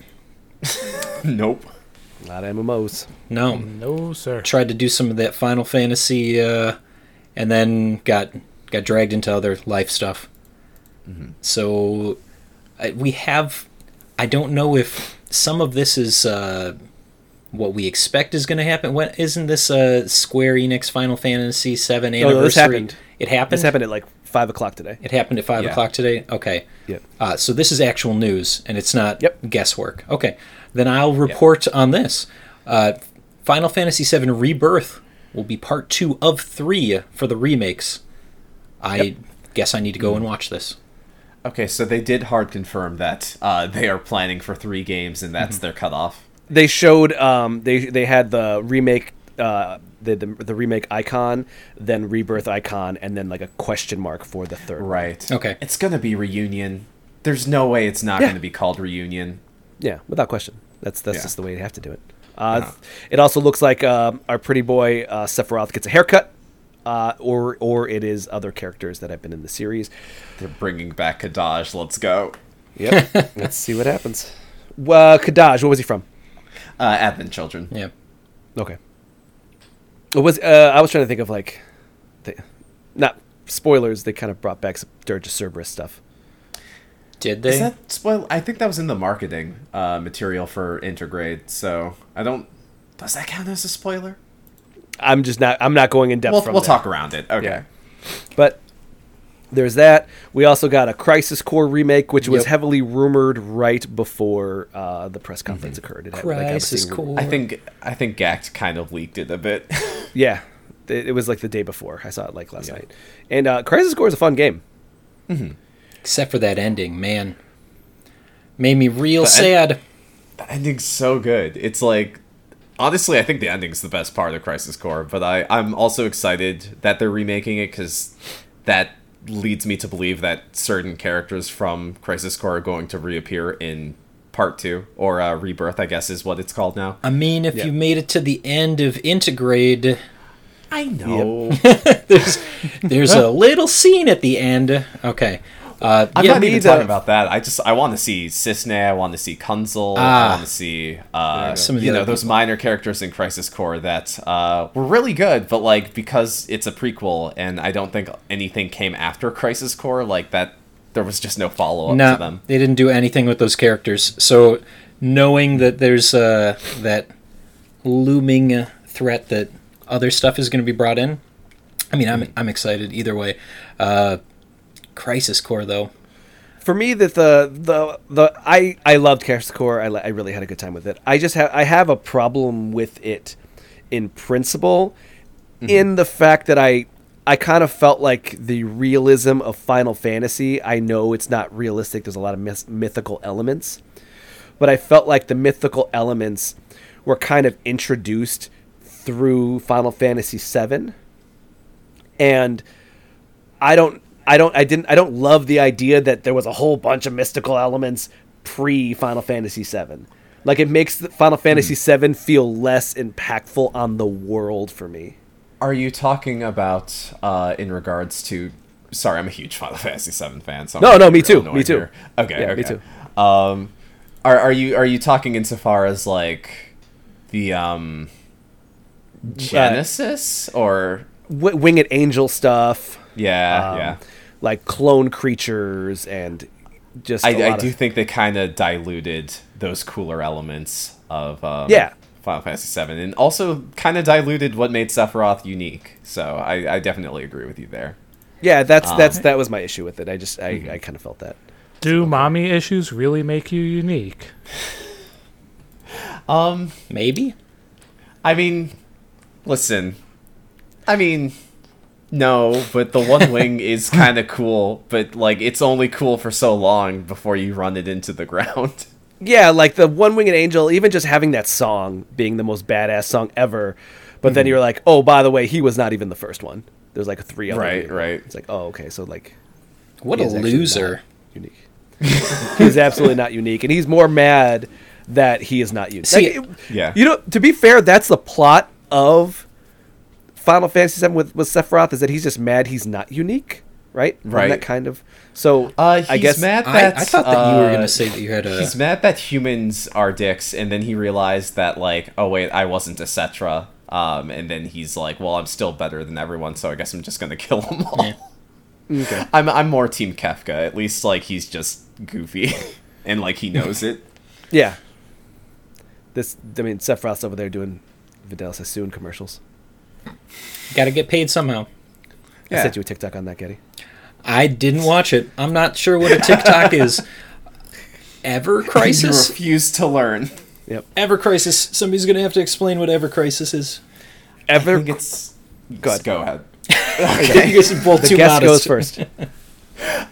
nope. A lot of MMOs. No. No, sir. Tried to do some of that Final Fantasy, uh, and then got got dragged into other life stuff. So I, we have. I don't know if some of this is uh, what we expect is going to happen. What isn't this uh, Square Enix Final Fantasy Seven no, anniversary? this happened. It happened. This happened at like five o'clock today. It happened at five Yeah. o'clock today. Okay. Yep. Uh, so this is actual news, and it's not Yep. guesswork. Okay. Then I'll report on this. Uh, Final Fantasy VII Rebirth will be part two of three for the remakes. I guess I need to go and watch this. Okay, so they did hard confirm that uh, they are planning for three games, and that's their cutoff. They showed um they they had the remake uh the, the the remake icon, then rebirth icon, and then like a question mark for the third. Right. Okay. It's gonna be reunion. There's no way it's not Yeah. gonna be called reunion. Yeah, without question. That's that's Yeah. just the way you have to do it. Uh, It also looks like uh, our pretty boy uh, Sephiroth gets a haircut, uh, or or it is other characters that have been in the series. They're bringing back Kadaj. Let's go. Yep. Let's see what happens. Well, Kadaj, what was he from? Uh, Advent Children. Yep. Okay. It was uh, I was trying to think of like, the, not spoilers. They kind of brought back some Dirge of Cerberus stuff. Did they? Is that spoil? I think that was in the marketing uh, material for Intergrade. So I don't. Does that count as a spoiler? I'm just not. I'm not going in depth. We'll, from we'll talk around it. Okay. Yeah. But there's that. We also got a Crisis Core remake, which was heavily rumored right before uh, the press conference occurred. It had, like, I Crisis Core. I think I think Gact kind of leaked it a bit. Yeah, it, it was like the day before. I saw it like last night. And uh, Crisis Core is a fun game. Except for that ending, man. Made me real The en- sad. the ending's so good. It's like honestly, I think the ending's the best part of Crisis Core. But I I'm also excited that they're remaking it because that leads me to believe that certain characters from Crisis Core are going to reappear in part two or uh, rebirth. I guess is what it's called now. I mean, if Yeah. you made it to the end of Intergrade I know. there's there's a little scene at the end. Okay. Uh, I'm yeah, not even talking about that. I just I want to see Cissnei. I want to see Kunsel. I Ah. want to see uh, Some of the you know those minor characters in Crisis Core that uh, were really good, but like because it's a prequel and I don't think anything came after Crisis Core, like that there was just no follow up no, to them. they didn't do anything with those characters. So knowing that there's uh, that looming uh, threat that other stuff is going to be brought in, I mean, I'm I'm excited either way. Crisis Core though, For me, that the the the I I loved Crisis Core. I, I really had a good time with it. I just have I have a problem with it in principle, mm-hmm. in the fact that I I kind of felt like the realism of Final Fantasy. I know it's not realistic. There's a lot of myth- mythical elements, but I felt like the mythical elements were kind of introduced through Final Fantasy VII, and I don't I don't I didn't I don't love the idea that there was a whole bunch of mystical elements pre Final Fantasy VII. Like it makes Final Fantasy VII feel less impactful on the world for me. Are you talking about uh, in regards to? Sorry, I'm a huge Final Fantasy VII fan. So No, no, me too, me too. here. Okay, Yeah, okay. me too. Um, are are you are you talking insofar as like the um Genesis or W- winged angel stuff, yeah um, yeah. like clone creatures, and just a I, I lot do of- think they kind of diluted those cooler elements of um, Yeah. Final Fantasy VII, and also kind of diluted what made Sephiroth unique. So I, I definitely agree with you there. yeah. That's that's Um, that was my issue with it. I just I, Mm-hmm. I kind of felt that. Do mommy issues really make you unique? Um, maybe. I mean, listen, I mean, no, but the one wing is kind of cool, but like it's only cool for so long before you run it into the ground. Yeah, like the One Winged Angel, even just having that song being the most badass song ever. But then mm-hmm. you're like, oh, by the way, he was not even the first one. There's like three other. Right, people. right. It's like, oh, okay, so like, What a loser. unique. he's absolutely not unique, and he's more mad that he is not unique. See- Like, it- Yeah. you know, to be fair, that's the plot of Final Fantasy VII with with Sephiroth is that he's just mad he's not unique, right? Isn't Right. That kind of. So Uh, he's I guess mad I, that I thought that you were uh, going to say that you had a. He's mad that humans are dicks, and then he realized that like, oh wait, I wasn't a Cetra. Um, and then he's like, well, I'm still better than everyone, so I guess I'm just gonna kill them all. Yeah. Okay. I'm I'm more Team Kefka. At least like he's just goofy, and like he knows it. Yeah. This, I mean, Sephiroth's over there doing Vidal Sassoon commercials. Got to get paid somehow. I sent you a TikTok on that, Getty. I didn't watch it. I'm not sure what a TikTok is. Ever You Crisis? refuse to learn. Yep. Ever Crisis. Somebody's going to have to explain what Ever Crisis is. I Ever, think it's. Go ahead. Go ahead. You guys are both the too guest modest. goes first.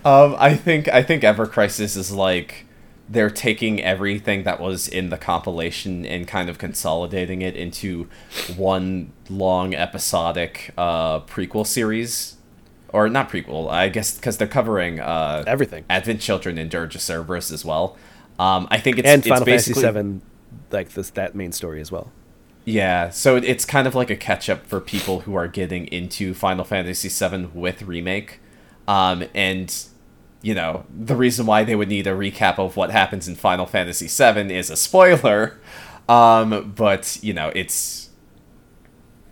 Um, I think I think Ever Crisis is like they're taking everything that was in the compilation and kind of consolidating it into one long episodic uh, prequel series, or not prequel, I guess, because they're covering uh, Everything. Advent Children and Dirge of Cerberus as well. Um, I think it's and it's Final Fantasy VII, like this that main story as well. yeah, so it's kind of like a catch up for people who are getting into Final Fantasy VII with remake, um, and you know the reason why they would need a recap of what happens in Final Fantasy VII is a spoiler, um, but you know it's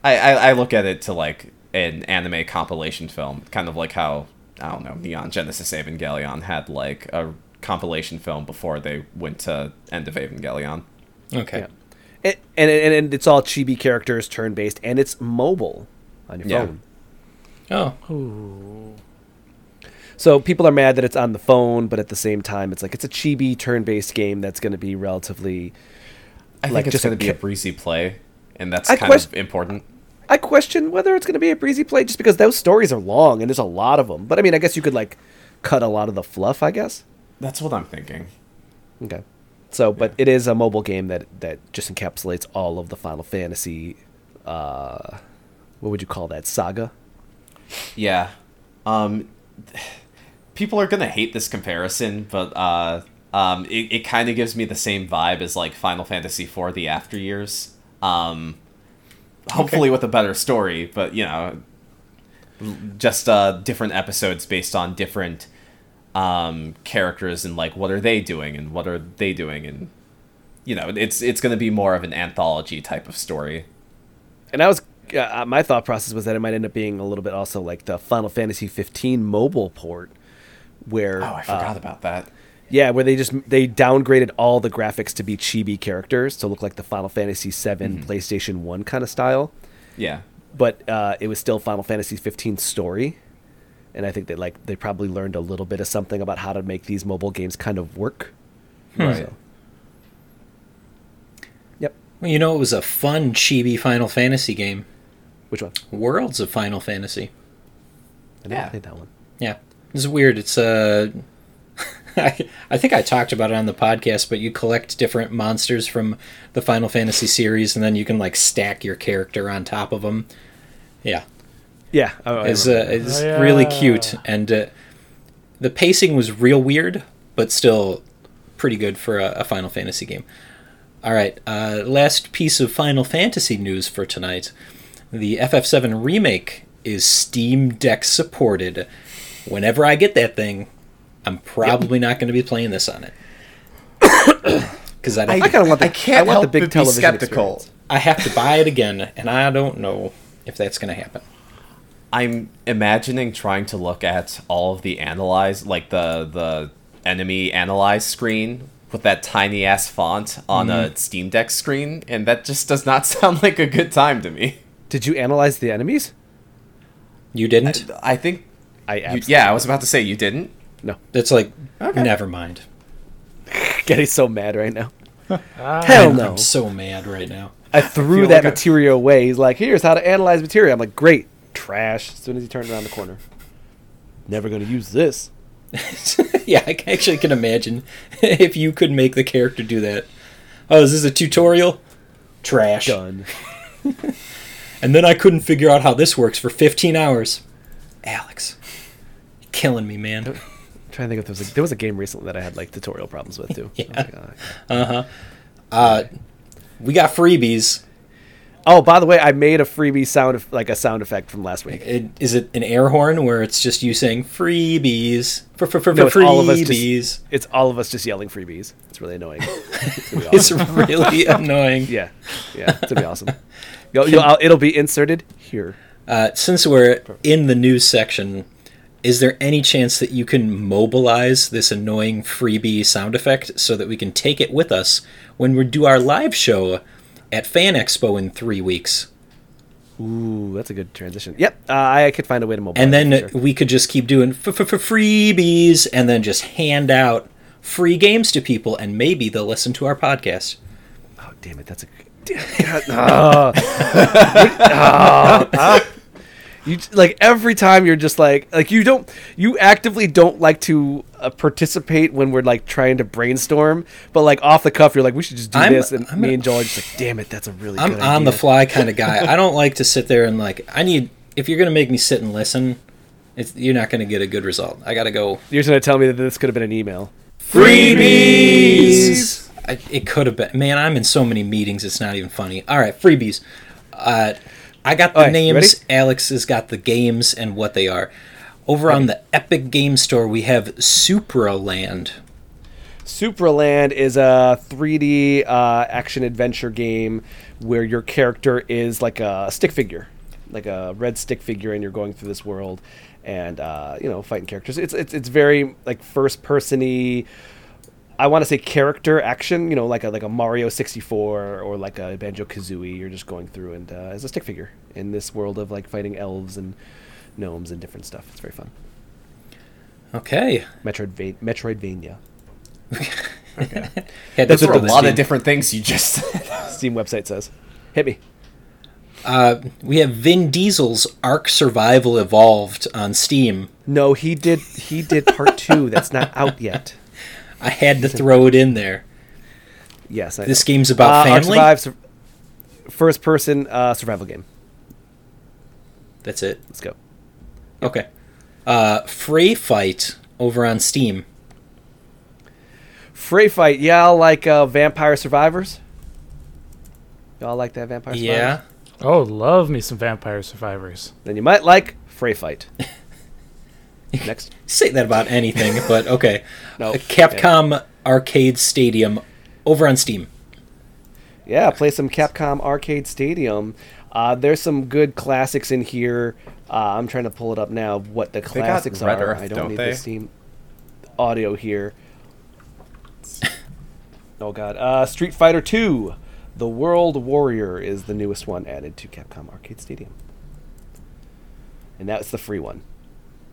I, I I look at it to like an anime compilation film, kind of like how I don't know Neon Genesis Evangelion had like a compilation film before they went to End of Evangelion. Okay. Yeah. It, and, and and it's all chibi characters, turn based, and it's mobile on your Yeah. phone. Oh. So people are mad that it's on the phone, but at the same time, it's like it's a chibi turn based game that's going to be relatively. I think Like, it's just going to be a breezy play, and that's I kind quest- of important. I question whether it's going to be a breezy play, just because those stories are long and there's a lot of them. But I mean, I guess you could like cut a lot of the fluff. I guess. That's what I'm thinking. Okay. So, but it is a mobile game that that just encapsulates all of the Final Fantasy. Uh, what would you call that saga? Yeah. Um, people are going to hate this comparison, but uh, um, it, it kind of gives me the same vibe as like Final Fantasy IV: The After Years. Um, hopefully with a better story, but you know, just uh, different episodes based on different um, characters and like what are they doing and what are they doing and you know it's it's going to be more of an anthology type of story. And I was uh, my thought process was that it might end up being a little bit also like the Final Fantasy 15 mobile port, where Oh, I forgot uh, about that. yeah, where they just they downgraded all the graphics to be chibi characters to look like the Final Fantasy 7 PlayStation 1 kind of style, Yeah. but uh, it was still Final Fantasy 15 story. And I think that like they probably learned a little bit of something about how to make these mobile games kind of work. Right. So, yep. Well, you know, it was a fun chibi Final Fantasy game. Which one? Worlds of Final Fantasy. I never Yeah. played that one. Yeah, it's weird. It's uh, I, I think I talked about it on the podcast, but you collect different monsters from the Final Fantasy series, and then you can like stack your character on top of them. Yeah, Yeah, I- I it's uh, remember it's Oh, really cute, and uh, the pacing was real weird, but still pretty good for a, a Final Fantasy game. All right, uh, last piece of Final Fantasy news for tonight: the FF7 remake is Steam Deck supported. Whenever I get that thing, I'm probably not going to be playing this on it because I don't. I kinda want the- I can't I want the help big but be television skeptical. experience. I have to buy it again, and I don't know if that's going to happen. I'm imagining trying to look at all of the analyze, like the the enemy analyze screen with that tiny ass font on a mm-hmm. Steam Deck screen, and that just does not sound like a good time to me. Did you analyze the enemies? You didn't? I think, I you, yeah, I was about to say you didn't. no. it's like, Okay. never mind. Getting so mad right now. Ah, Hell no. I'm so mad right now. I threw feel that like I- material away. He's like, "Here's how to analyze material." I'm like, "Great, trash." As soon as he turned around the corner, never gonna use this. yeah, I actually can imagine if you could make the character do that. Oh, is this a tutorial? Trash. Done. And then I couldn't figure out how this works for 15 hours. Alex, you're killing me, man. I'm trying to think if there was a, there was a game recently that I had like tutorial problems with too. Yeah. Like, "Ah." Uh, we got freebies. Oh, by the way, I made a freebie sound like a sound effect from last week. It, is it an air horn where it's just you saying freebies for for for, No, for it's all of us just- freebies? It's all of us just yelling freebies. It's really annoying. It's awesome. really annoying. yeah, yeah, it's gonna be awesome. You'll, you'll, it'll be inserted here. Uh, since we're in the news section, is there any chance that you can mobilize this annoying freebie sound effect so that we can take it with us when we do our live show at Fan Expo in three weeks? Ooh, that's a good transition. Yep, uh, I could find a way to mobile. And then for sure. we could just keep doing f- f- f- freebies and then just hand out free games to people and maybe they'll listen to our podcast. oh damn it, that's a damn God, ah. Ah, ah. You like every time you're just like like you don't you actively don't like to uh, participate when we're like trying to brainstorm, but like off the cuff you're like we should just do I'm- this, and I'm me a- and Joel are just like damn it, that's a really I'm good on the fly kind of guy. I don't like to sit there and like I need if you're going to make me sit and listen, it's, you're not going to get a good result. I got to go You're just gonna tell me that this could have been an email. freebies. I, it could have been. Man, I'm in so many meetings. It's not even funny. All right, freebies. Uh, I got the right, names. Alex has got the games and what they are. Over on the Epic Game Store, we have Supraland. Supraland is a 3D uh, action adventure game where your character is like a stick figure, like a red stick figure, and you're going through this world and uh, you know fighting characters. It's it's it's very like first persony. I want to say character action, you know, like a like a Mario 64 or like a Banjo Kazooie. You're just going through and uh, as a stick figure in this world of like fighting elves and gnomes and different stuff. It's very fun. Okay. Metroidva- Metroidvania. Had That's to what throw the this a lot in. of different things you just. Steam website says. Hit me. Uh, we have Vin Diesel's Ark Survival Evolved on Steam. No, he did. He did part two. That's not out yet. I had to throw it in there. Yes, I This know. game's about Uh, Ark family. Survive, sur- first person uh, survival game. That's it. Let's go. Okay. Uh, Frey Fight over on Steam. Frey fight. Yeah, like uh, Vampire Survivors. Y'all like that Vampire Survivors? Yeah. Oh, love me some Vampire Survivors. Then you might like Frey fight. Next. Say that about anything, but okay. No. Uh, Capcom Arcade Stadium over on Steam. Yeah, play some Capcom Arcade Stadium. Uh, there's some good classics in here. Uh, I'm trying to pull it up now. What the classics are? Earth, I don't, don't need they? the Steam audio here. oh god, uh, Street Fighter 2, The World Warrior is the newest one added to Capcom Arcade Stadium, and that's the free one.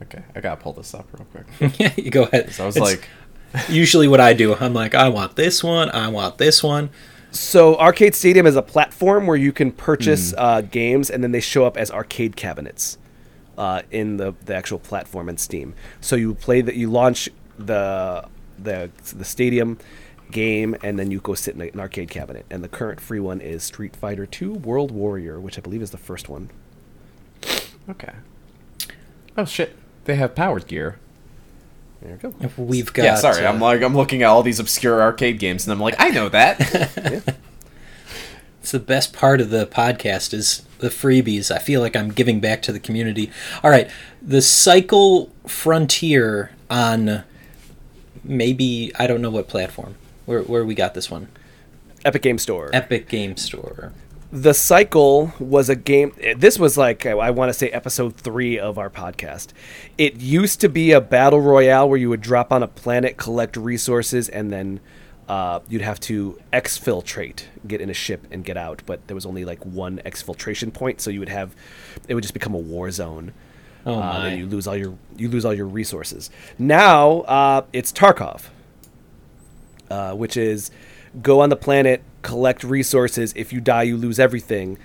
Okay, I gotta pull this up real quick. yeah, you go ahead. So I was It's like, usually what I do. I'm like, I want this one. I want this one. So Arcade Stadium is a platform where you can purchase uh, games, and then they show up as arcade cabinets uh, in the, the actual platform in Steam. So you play that, you launch the the the stadium game, and then you go sit in an arcade cabinet. And the current free one is Street Fighter Two World Warrior, which I believe is the first one. okay. Oh shit, they have powered gear. There you go. We've got. yeah, sorry, uh, I'm like I'm looking at all these obscure arcade games, and I'm like, I know that. It's the best part of the podcast is the freebies. I feel like I'm giving back to the community. All right, the Cycle Frontier on maybe I don't know what platform. Where where we got this one? Epic Game Store. Epic Game Store. The cycle was a game this was like i want to say episode three of our podcast. It used to be a battle royale where you would drop on a planet collect resources and then uh, you'd have to exfiltrate get in a ship and get out but there was only like one exfiltration point so you would have it would just become a war zone. Oh uh, and you lose all your you lose all your resources. Now uh, it's tarkov uh, which is go on the planet, collect resources. If you die, you lose everything.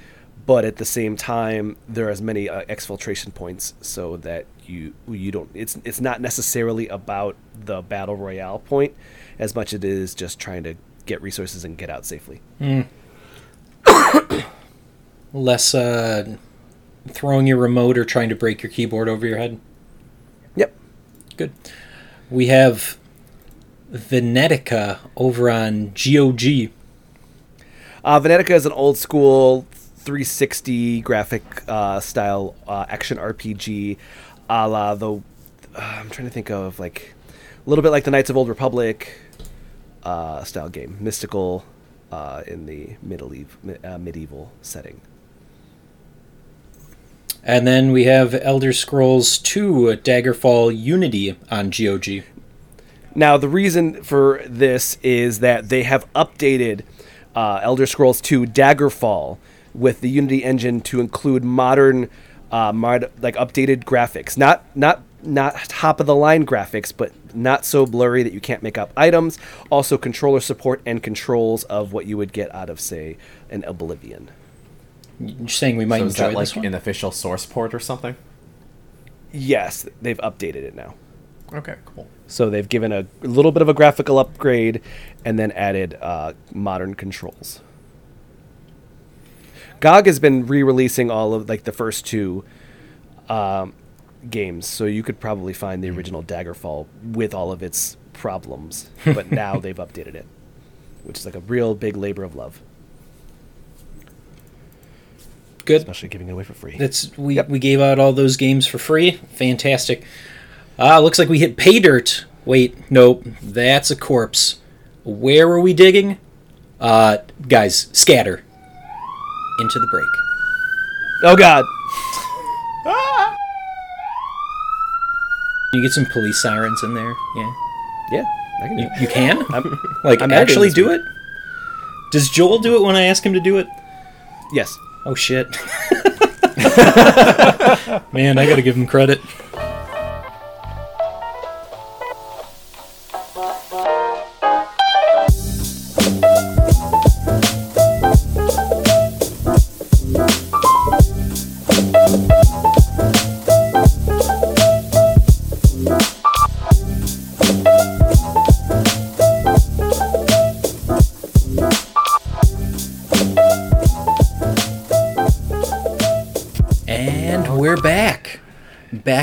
but at the same time, there are as many uh, exfiltration points so that you you don't. It's it's not necessarily about the battle royale point as much as it is just trying to get resources and get out safely. Less uh, throwing your remote or trying to break your keyboard over your head. Yep. Good. We have Venetica over on GOG. Uh, Venetica is an old school 360 graphic uh, style uh, action RPG, a la the. Uh, I'm trying to think of like a little bit like the Knights of Old Republic uh, style game, mystical uh, in the medieval uh, medieval setting. And then we have Elder Scrolls 2 Daggerfall Unity on GOG. Now, the reason for this is that they have updated uh, Elder Scrolls 2 Daggerfall with the Unity engine to include modern, uh, mod- like updated graphics. Not not not top of the line graphics, but not so blurry that you can't make up items. Also, controller support and controls of what you would get out of, say, an Oblivion. You're saying we might So is enjoy that like one? an official source port or something? Yes, they've updated it now. Okay, cool. So they've given a little bit of a graphical upgrade and then added uh, modern controls. GOG has been re-releasing all of like the first two um, games, so you could probably find the original Daggerfall with all of its problems, but now they've updated it, which is like a real big labor of love, Good. especially giving it away for free. That's we Yep. we gave out all those games for free. Fantastic. Ah, looks like we hit pay dirt. Wait, nope, that's a corpse. Where were we digging? Uh, guys, scatter into the break. oh God! You get some police sirens in there. Yeah, Yeah, I can do you, you can I'm, like I'm actually do it. Does Joel do it when I ask him to do it? yes. Oh shit. Man, I gotta give him credit.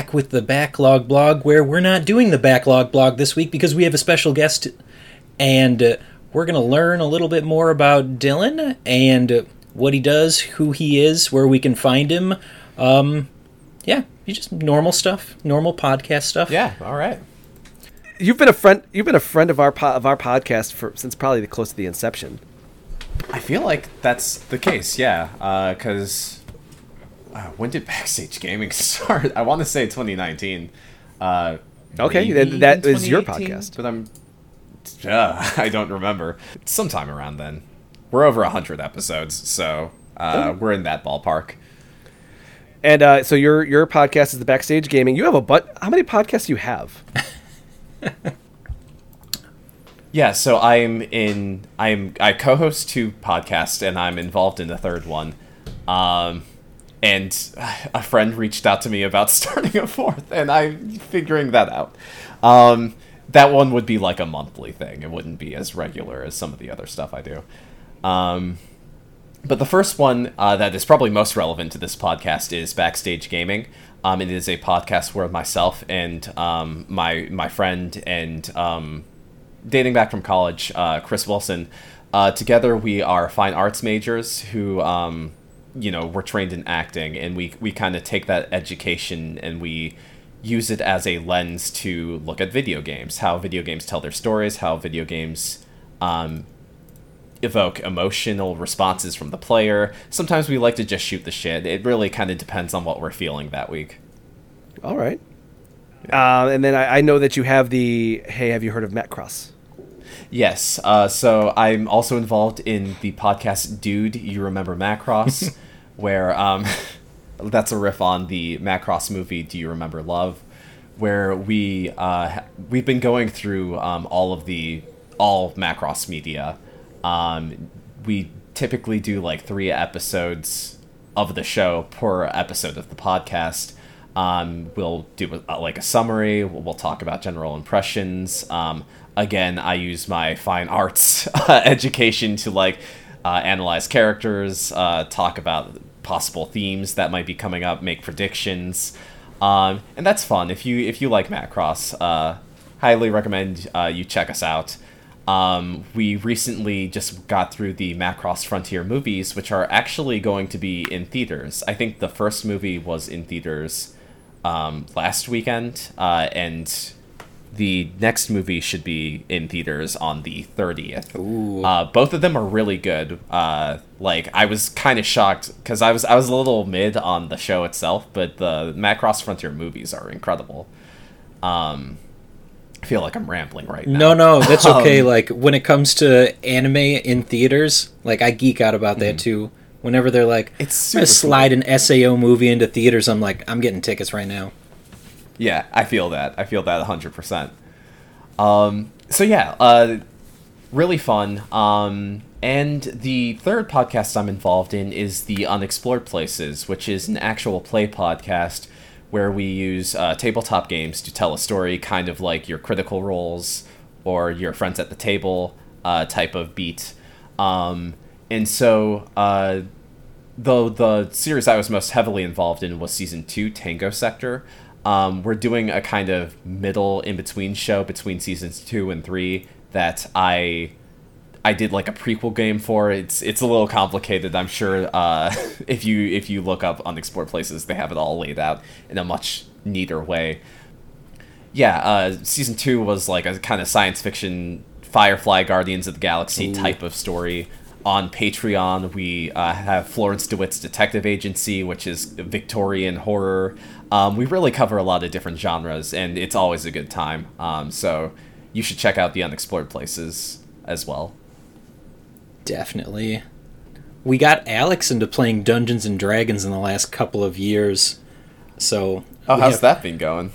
Back with the Backlog blog, where we're not doing the Backlog blog this week because we have a special guest, and uh, we're going to learn a little bit more about Dylan and uh, what he does, who he is, where we can find him. Um, yeah, you just normal stuff, normal podcast stuff. Yeah, all right. You've been a friend. You've been a friend of our po- of our podcast for since probably the close to the inception. I feel like that's the case, yeah. Because uh, when did Backstage Gaming start? I want to say 2019. Uh, Okay, that in your podcast. But I'm. Uh, I don't remember. Sometime around then. We're over 100 episodes, so uh, we're in that ballpark. And uh, so your your podcast is the Backstage Gaming. You have a but. How many podcasts do you have? Yeah, so I'm in. I'm I co-host two podcasts, and I'm involved in the third one. Um, and a friend reached out to me about starting a fourth, and I'm figuring that out. Um, that one would be like a monthly thing. It wouldn't be as regular as some of the other stuff I do. Um, but the first one uh, that is probably most relevant to this podcast is Backstage Gaming. Um, it is a podcast where myself and um, my my friend and um, dating back from college, uh, Chris Wilson. Uh, together, we are fine arts majors who, um, you know, we're trained in acting, and we we kind of take that education and we use it as a lens to look at video games, how video games tell their stories, how video games um, evoke emotional responses from the player. Sometimes we like to just shoot the shit. It really kind of depends on what we're feeling that week. All right. Uh, and then I, I know that you have the. Hey, have you heard of Macross? Yes. Uh, so I'm also involved in the podcast Dude, You Remember Macross, where um, that's a riff on the Macross movie Do You Remember Love, where we uh, we've been going through um, all of the all Macross media. Um, we typically do like three episodes of the show per episode of the podcast. Um, we'll do like a summary. We'll, we'll, talk about general impressions. Um, again, I use my fine arts education to like uh, analyze characters, uh, talk about possible themes that might be coming up, make predictions, um, and that's fun. If you if you like Macross, uh, highly recommend uh, you check us out. Um, we recently just got through the Macross Frontier movies, which are actually going to be in theaters. I think the first movie was in theaters um, last weekend, uh, and the next movie should be in theaters on the 30th. Uh, both of them are really good. Uh, like I was kind of shocked because I was I was a little mid on the show itself, but the Macross Frontier movies are incredible. Um, I feel like I'm rambling right now. No, no, that's okay. Um, like when it comes to anime in theaters, like I geek out about that mm-hmm. too. Whenever they're like, it's gonna slide cool. an SAO movie into theaters, I'm like, I'm getting tickets right now. Yeah, I feel that. I feel that 100%. Um, so yeah, uh, really fun. Um, and the third podcast I'm involved in is the Unexplored Places, which is an actual play podcast where we use uh, tabletop games to tell a story, kind of like your critical roles or your friends at the table uh, type of beat. Um, and so uh, the the series I was most heavily involved in was season two, Tango Sector. Um, we're doing a kind of middle in between show between seasons two and three that I I did like a prequel game for. It's it's a little complicated. I'm sure uh, if you if you look up unexplored places, they have it all laid out in a much neater way. Yeah, uh, season two was like a kind of science fiction Firefly Guardians of the Galaxy Ooh. type of story. On Patreon, we uh, have Florence DeWitt's Detective Agency, which is Victorian horror. Um, we really cover a lot of different genres, and it's always a good time. Um, so you should check out the Unexplored Places as well. Definitely. We got Alex into playing Dungeons and Dragons in the last couple of years. So Oh, how's have, that been going?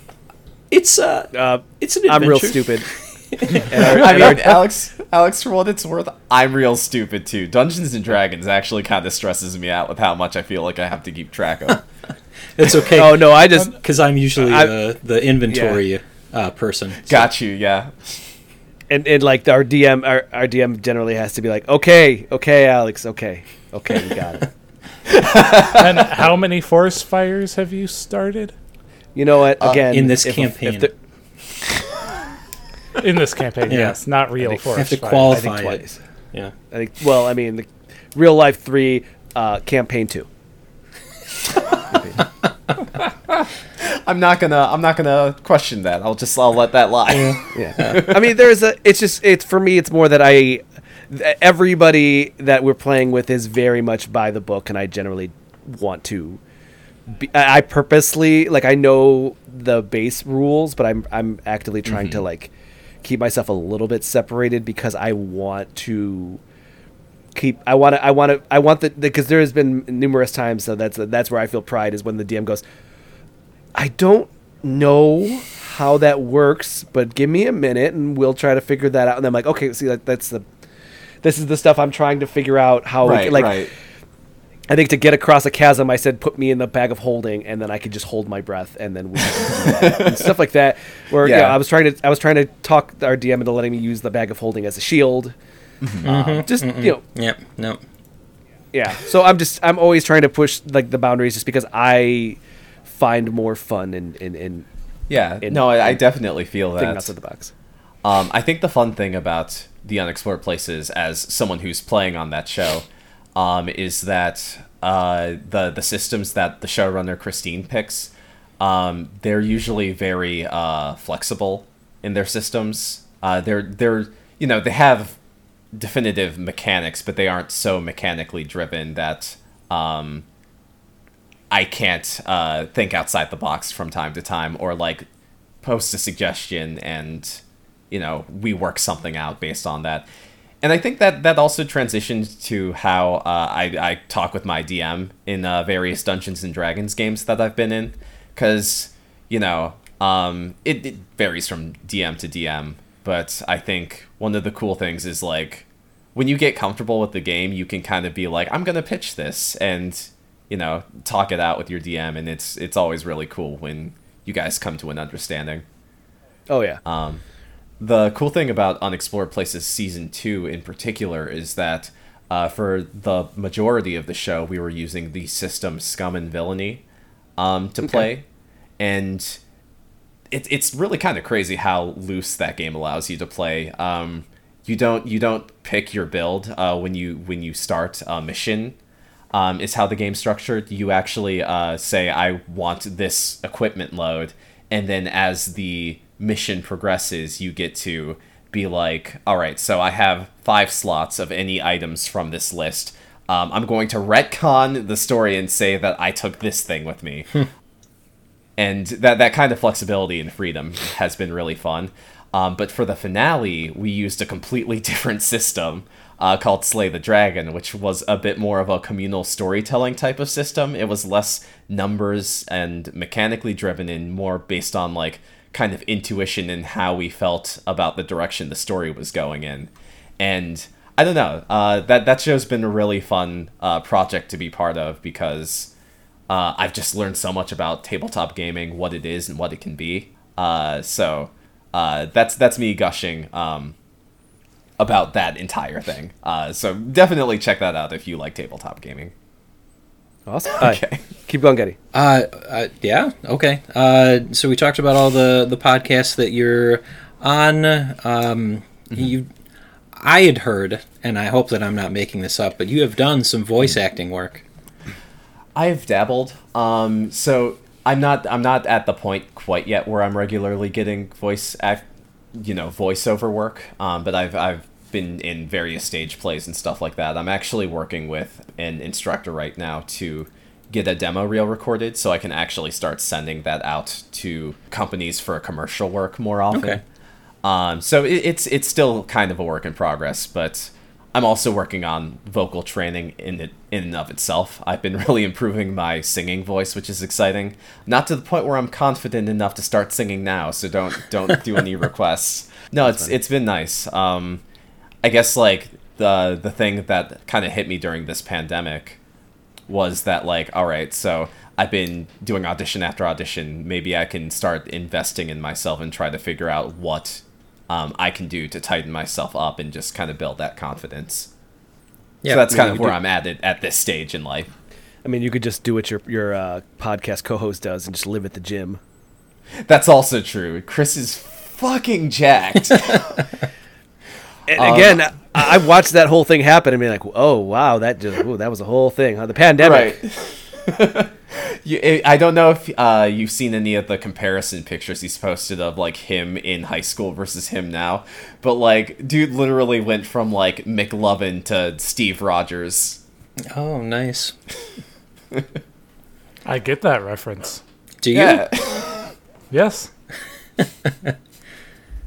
It's uh, uh it's an adventure. I'm real stupid. I mean, Alex, Alex, for what it's worth, I'm real stupid too. Dungeons and Dragons actually kind of stresses me out with how much I feel like I have to keep track of. it's okay. oh no, I just because I'm usually uh, the inventory yeah. uh, person. So. Got you. Yeah and and like our DM, our, our DM generally has to be like, okay, okay, Alex, okay, okay, we got it. and how many forest fires have you started? You know what? Uh, Again, uh, in this if, campaign. If in this campaign, yeah. yes, not real forest. Have to qualify I twice. It. Yeah, I think. Well, I mean, the real life three, uh, campaign two. I'm not gonna I'm not gonna question that. I'll just I'll let that lie. yeah. I mean, there's a. It's just it's for me. It's more that I. Everybody that we're playing with is very much by the book, and I generally want to. Be, I purposely like I know the base rules, but I'm I'm actively trying mm-hmm. to like keep myself a little bit separated because I want to keep I want to I want to I want the because there has been numerous times so that's that's where I feel pride is when the DM goes I don't know how that works, but give me a minute and we'll try to figure that out. And I'm like, okay, see, like, that's the, this is the stuff I'm trying to figure out how, right, like, right. I think to get across a chasm, I said, put me in the bag of holding, and then I could just hold my breath, and then we and stuff like that. Where yeah. yeah. I was trying to, I was trying to talk our DM into letting me use the bag of holding as a shield. Mm-hmm. Um, just mm you know, yep, no, yeah. So I'm just, I'm always trying to push like the boundaries, just because I find more fun in in, in yeah. In, no, I, I, definitely feel that. Outside the box. Um, I think the fun thing about the unexplored places, as someone who's playing on that show, um, is that uh, the the systems that the showrunner Christine picks, um, they're usually very uh, flexible in their systems. Uh, they're they're you know they have definitive mechanics, but they aren't so mechanically driven that um, I can't uh, think outside the box from time to time or like post a suggestion and you know we work something out based on that. And I think that that also transitions to how uh, I, I talk with my DM in uh, various Dungeons and Dragons games that I've been in, because you know um, it, it varies from DM to DM. But I think one of the cool things is like when you get comfortable with the game, you can kind of be like, I'm gonna pitch this, and you know talk it out with your DM, and it's it's always really cool when you guys come to an understanding. Oh yeah. Um, the cool thing about Unexplored Places season two in particular is that uh, for the majority of the show, we were using the system Scum and Villainy um, to play, and it, it's really kind of crazy how loose that game allows you to play. Um, you don't you don't pick your build uh, when you when you start a mission. Um, is how the game's structured. You actually uh, say, "I want this equipment load," and then as the mission progresses, you get to be like, "All right, so I have five slots of any items from this list. Um, I'm going to retcon the story and say that I took this thing with me." and that that kind of flexibility and freedom has been really fun. Um, but for the finale, we used a completely different system uh, called Slay the Dragon, which was a bit more of a communal storytelling type of system. It was less numbers and mechanically driven and more based on like kind of intuition and how we felt about the direction the story was going in. And I don't know, uh, that that show's been a really fun uh, project to be part of because uh, I've just learned so much about tabletop gaming, what it is and what it can be. Uh, so uh, that's that's me gushing um, about that entire thing. Uh, so definitely check that out if you like tabletop gaming. Awesome. Okay. Keep going, Getty. Uh, uh, yeah, okay. Uh, so we talked about all the the podcasts that you're on. Um, You, I had heard, and I hope that I'm not making this up, but you have done some voice acting work. I've dabbled. Um, so I'm not I'm not at the point quite yet where I'm regularly getting voice act, you know, voiceover work. Um, but I've I've been in various stage plays and stuff like that. I'm actually working with an instructor right now to get a demo reel recorded so I can actually start sending that out to companies for commercial work more often. Okay. Um, so it, it's it's still kind of a work in progress, but I'm also working on vocal training in it in and of itself. I've been really improving my singing voice, which is exciting. Not to the point where I'm confident enough to start singing now, so don't don't do any requests. No, it's it's been nice. Um, I guess like the the thing that kind of hit me during this pandemic was that like all right, so I've been doing audition after audition. Maybe I can start investing in myself and try to figure out what um, I can do to tighten myself up and just kind of build that confidence. Yeah, so that's I mean, kind of where do- I'm at it, at this stage in life. I mean, you could just do what your your uh, podcast co-host does and just live at the gym. That's also true. Chris is fucking jacked. And Um, again, I, I watched that whole thing happen and be like, "Oh wow, that just ooh, that was a whole thing." Huh? The pandemic. right. you, I- I don't know if uh, you've seen any of the comparison pictures he's posted of like him in high school versus him now, but like, dude literally went from like McLovin to Steve Rogers. Oh, nice. I get that reference. Do you? Yeah. Yes.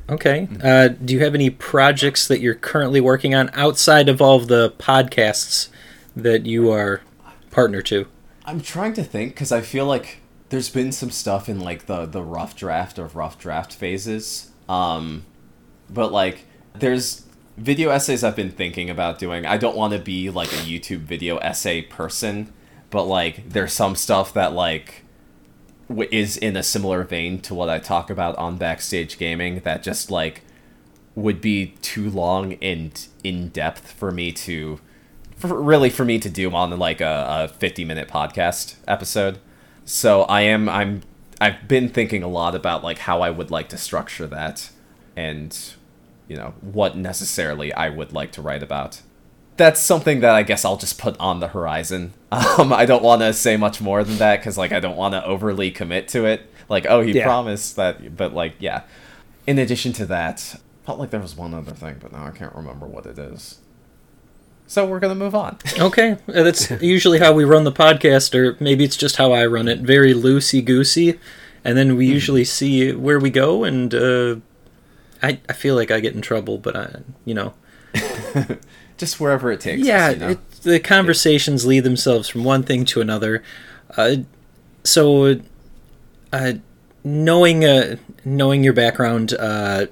Okay. Uh, do you have any projects that you're currently working on outside of all of the podcasts that you are partner to? I'm trying to think because I feel like there's been some stuff in like the the rough draft of rough draft phases. Um, but like there's video essays I've been thinking about doing. I don't want to be like a YouTube video essay person, but like there's some stuff that like is in a similar vein to what I talk about on backstage gaming that just like would be too long and in depth for me to for, really for me to do on like a, a 50 minute podcast episode. So i am i'm i've been thinking a lot about like how i would like to structure that and you know what necessarily i would like to write about that's something that i guess i'll just put on the horizon um i don't want to say much more than that because like i don't want to overly commit to it like oh he Yeah. promised that but like yeah in addition to that felt like there was one other thing but now i can't remember what it is so we're gonna move on Okay, uh, that's usually how we run the podcast, or maybe it's just how I run it. Very loosey goosey, and then we usually see where we go. And uh, I, I feel like I get in trouble, but I, you know, just wherever it takes us, yeah, you know? it, the conversations lead themselves from one thing to another. Uh, so, uh, knowing uh, knowing your background, uh,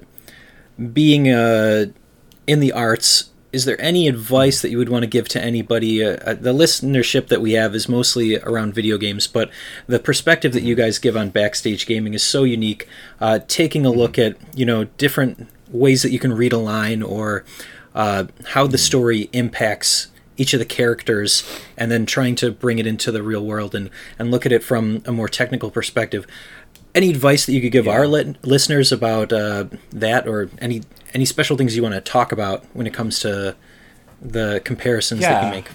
being uh, in the arts, is there any advice that you would want to give to anybody? Uh, the listenership that we have is mostly around video games, but the perspective that you guys give on backstage gaming is so unique. Uh, taking a look at you know different ways that you can read a line or uh, how the story impacts each of the characters and then trying to bring it into the real world and, and look at it from a more technical perspective. Any advice that you could give our li- listeners about uh, that or any any special things you want to talk about when it comes to the comparisons that you make?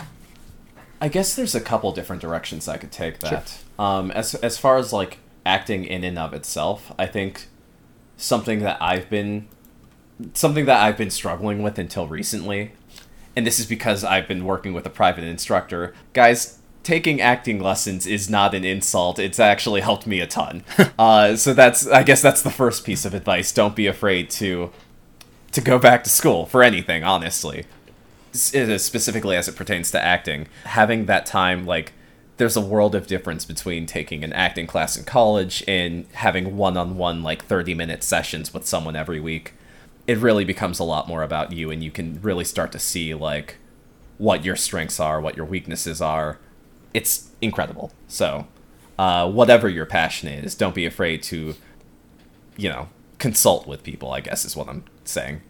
I guess there's a couple different directions I could take that. Um, as as far as like acting in and of itself, I think something that I've been something that I've been struggling with until recently, and this is because I've been working with a private instructor. Guys, taking acting lessons is not an insult. It's actually helped me a ton. uh, so that's I guess that's the first piece of advice. Don't be afraid to to go back to school for anything, honestly s- specifically as it pertains to acting, having that time, like, there's a world of difference between taking an acting class in college and having one on one, like, 30 minute sessions with someone every week. It really becomes a lot more about you, and you can really start to see, like, what your strengths are, what your weaknesses are. It's incredible. So, uh, whatever your passion is, don't be afraid to, you know, consult with people, I guess is what I'm saying.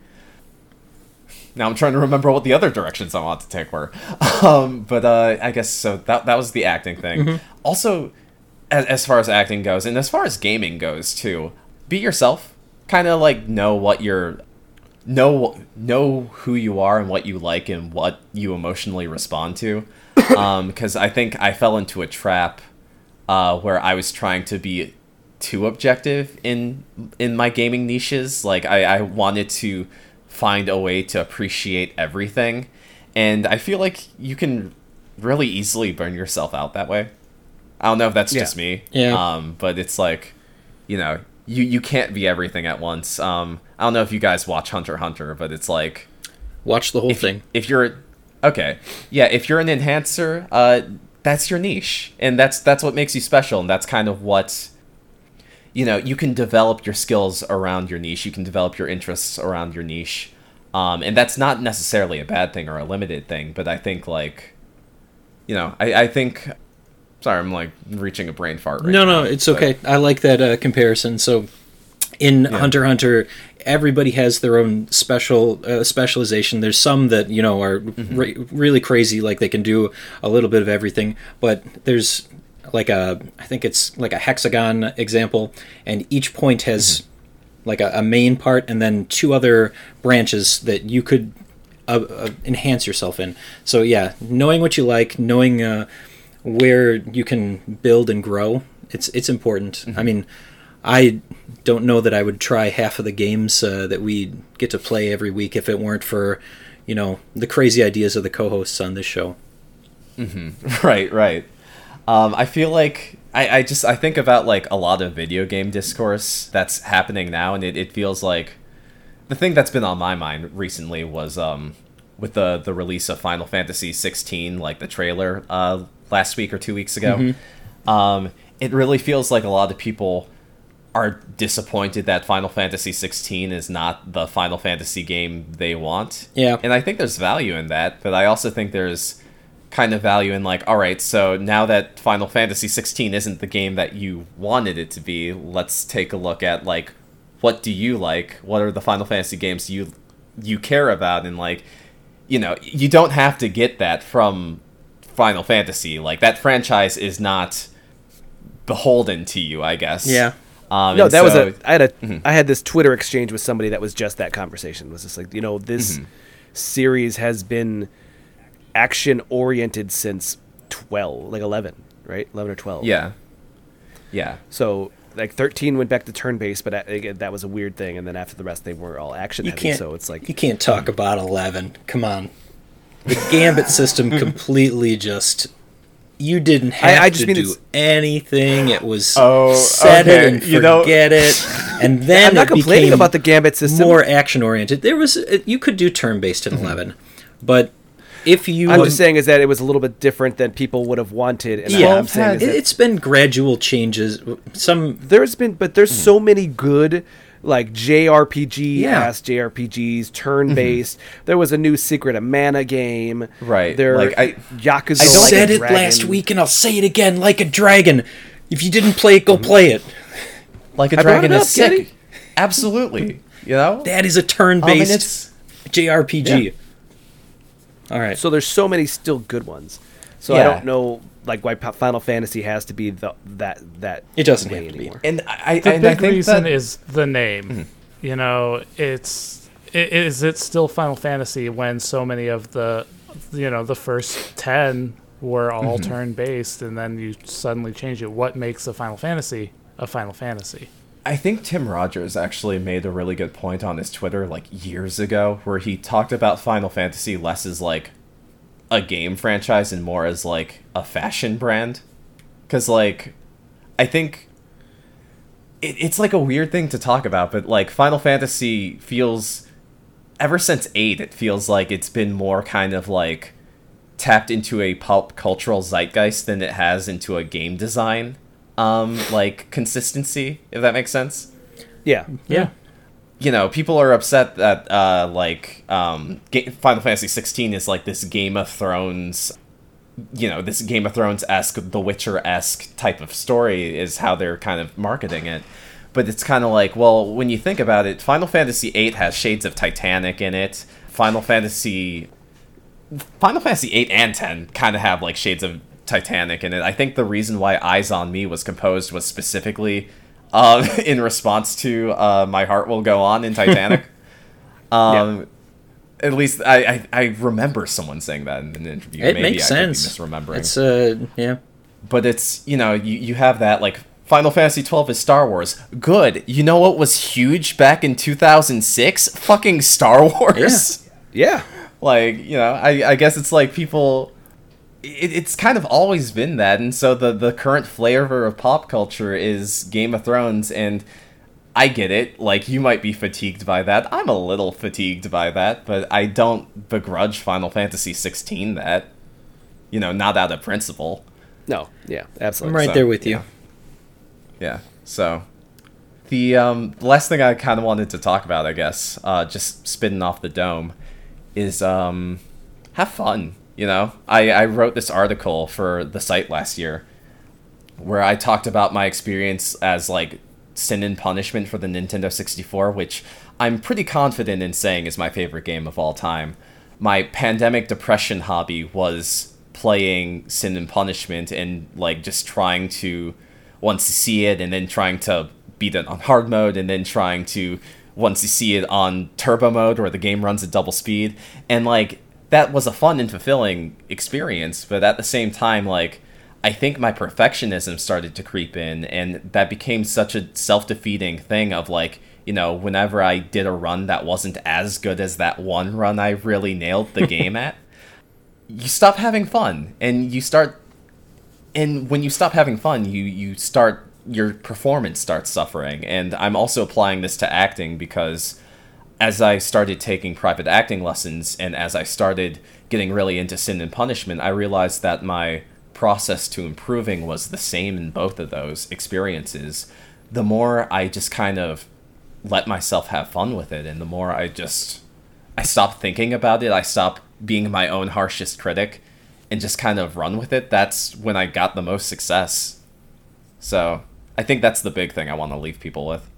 Now I'm trying to remember what the other directions I want to take were. Um, but uh, I guess so. That that was the acting thing. Also, as, as far as acting goes, and as far as gaming goes too, be yourself. Kind of like know what you're, know know who you are and what you like and what you emotionally respond to. Because I think I fell into a trap uh, where I was trying to be too objective in in my gaming niches. Like I, I wanted to find a way to appreciate everything, and I feel like you can really easily burn yourself out that way. I don't know if that's Yeah. just me. Yeah. Um, but it's like, you know, you you can't be everything at once. Um, I don't know if you guys watch Hunter Hunter, but it's like watch the whole if, thing if you're okay yeah if you're an enhancer uh that's your niche and that's that's what makes you special and that's kind of what you know you can develop your skills around your niche you can develop your interests around your niche um and that's not necessarily a bad thing or a limited thing but i think like you know i i think sorry i'm like reaching a brain fart right no now, no it's but- okay. I like that uh, comparison. So in hunter hunter everybody has their own special uh, specialization. There's some that you know are re- really crazy like they can do a little bit of everything but there's like a i think it's like a hexagon example and each point has like a, a main part and then two other branches that you could uh, uh, enhance yourself in. So yeah, knowing what you like, knowing uh, where you can build and grow, it's it's important. I mean, I don't know that I would try half of the games uh, that we get to play every week if it weren't for, you know, the crazy ideas of the co-hosts on this show. right right um, i feel like I, I just i think about like a lot of video game discourse that's happening now and it, it feels like the thing that's been on my mind recently was um with the the release of final fantasy 16 like the trailer uh last week or two weeks ago um it really feels like a lot of people are disappointed that Final Fantasy 16 is not the Final Fantasy game they want. Yeah. And I think there's value in that, but I also think there's kind of value in like, all right, so now that Final Fantasy 16 isn't the game that you wanted it to be, let's take a look at like what do you like? What are the Final Fantasy games you you care about and like you know, you don't have to get that from Final Fantasy. Like that franchise is not beholden to you, I guess. Yeah. Um, No, and that was a. I had a. I had this Twitter exchange with somebody that was just that conversation. It was just like you know this series has been action oriented since twelve, like eleven, right? Eleven or twelve. Yeah. Yeah. So like thirteen went back to turn based, but uh, again, that was a weird thing. And then after the rest, they were all action You heavy. can't. So it's like you can't talk about eleven. Come on, the Gambit system completely just. You didn't have I just to mean do anything. It was Oh, set okay, it and you know- forget it, and then I'm not it complaining about the gambit system. more action oriented. There was uh, you could do turn based in mm-hmm. eleven, but if you I'm just saying is that it was a little bit different than people would have wanted. And yeah, I'm saying uh, it, that it's been gradual changes. Some there's been but there's mm. so many good like JRPG Yeah. JRPGs, turn based. Mm-hmm. There was a new Secret of Mana game. Right, There, like, I- Yakuza. I don't- Like said it Dragon. last week, and I'll say it again, like a dragon. If you didn't play it, go mm-hmm. play it. Like a I dragon it up, is sick. Kitty. Absolutely. You know? That is a turn-based it's JRPG. Yeah. All right. So there's so many still good ones. So I don't know like why Final Fantasy has to be the that that It doesn't have to be. anymore. and I, The and I big think reason that, is the name. Mm-hmm. You know, it's i- is it still Final Fantasy when so many of the you know the first ten were all mm-hmm. turn based, and then you suddenly change it. What makes a Final Fantasy a Final Fantasy? I think Tim Rogers actually made a really good point on his Twitter like years ago where he talked about Final Fantasy less as like a game franchise and more as like a fashion brand. Cuz like I think it, it's like a weird thing to talk about, but like Final Fantasy feels ever since 8 it feels like it's been more kind of like tapped into a pop cultural zeitgeist than it has into a game design um like consistency if that makes sense Yeah. yeah. You know people are upset that uh like um final fantasy 16 is like this game of thrones you know this game of thrones-esque the witcher-esque type of story is how they're kind of marketing it but it's kind of like well when you think about it final fantasy 8 has shades of titanic in it final fantasy Final Fantasy 8 and 10 kind of have like shades of Titanic in it. I think the reason why Eyes on Me was composed was specifically uh, in response to uh, My Heart Will Go On in Titanic. um, At least I, I, I remember someone saying that in an interview. It Maybe makes I sense. misremembering It's uh, yeah. but it's you know you, you have that like final fantasy 12 is star wars good you know what was huge back in 2006 fucking star wars Yeah. like you know i, I guess it's like people it, it's kind of always been that and so the the current flavor of pop culture is game of thrones and i get it like you might be fatigued by that i'm a little fatigued by that but i don't begrudge final fantasy 16 that you know not out of principle No. Yeah. Absolutely. I'm right So, there with you. yeah. Yeah. So the um, last thing I kind of wanted to talk about, I guess, uh, just spinning off the dome, is um, have fun. You know, I, I wrote this article for the site last year where I talked about my experience as like Sin and Punishment for the Nintendo 64, which I'm pretty confident in saying is my favorite game of all time. My pandemic depression hobby was playing Sin and Punishment and like just trying to 1CC it and then trying to beat it on hard mode and then trying to 1CC it on turbo mode where the game runs at double speed and like that was a fun and fulfilling experience but at the same time like I think my perfectionism started to creep in, and that became such a self defeating thing of like, you know, whenever I did a run that wasn't as good as that one run I really nailed the game at, you stop having fun, and you start, and when you stop having fun, you you start your performance starts suffering, and I'm also applying this to acting because as I started taking private acting lessons and as I started getting really into sin and punishment, I realized that my process to improving was the same in both of those experiences. The more I just kind of let myself have fun with it and the more I just I stopped thinking about it, I stopped being my own harshest critic and just kind of run with it, that's when I got the most success. So, I think that's the big thing I want to leave people with.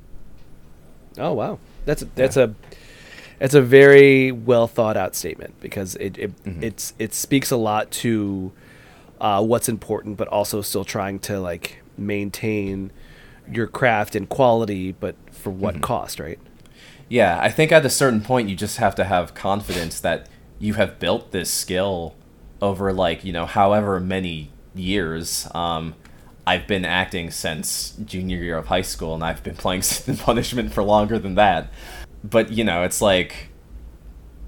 Oh wow, that's a, that's a that's a very well thought out statement because it it it's it speaks a lot to uh, what's important, but also still trying to like maintain your craft and quality, but for what cost, right? Yeah, I think at a certain point you just have to have confidence that you have built this skill over like, you know, however many years. Um, I've been acting since junior year of high school and I've been playing Sin Punishment for longer than that. But, you know, it's like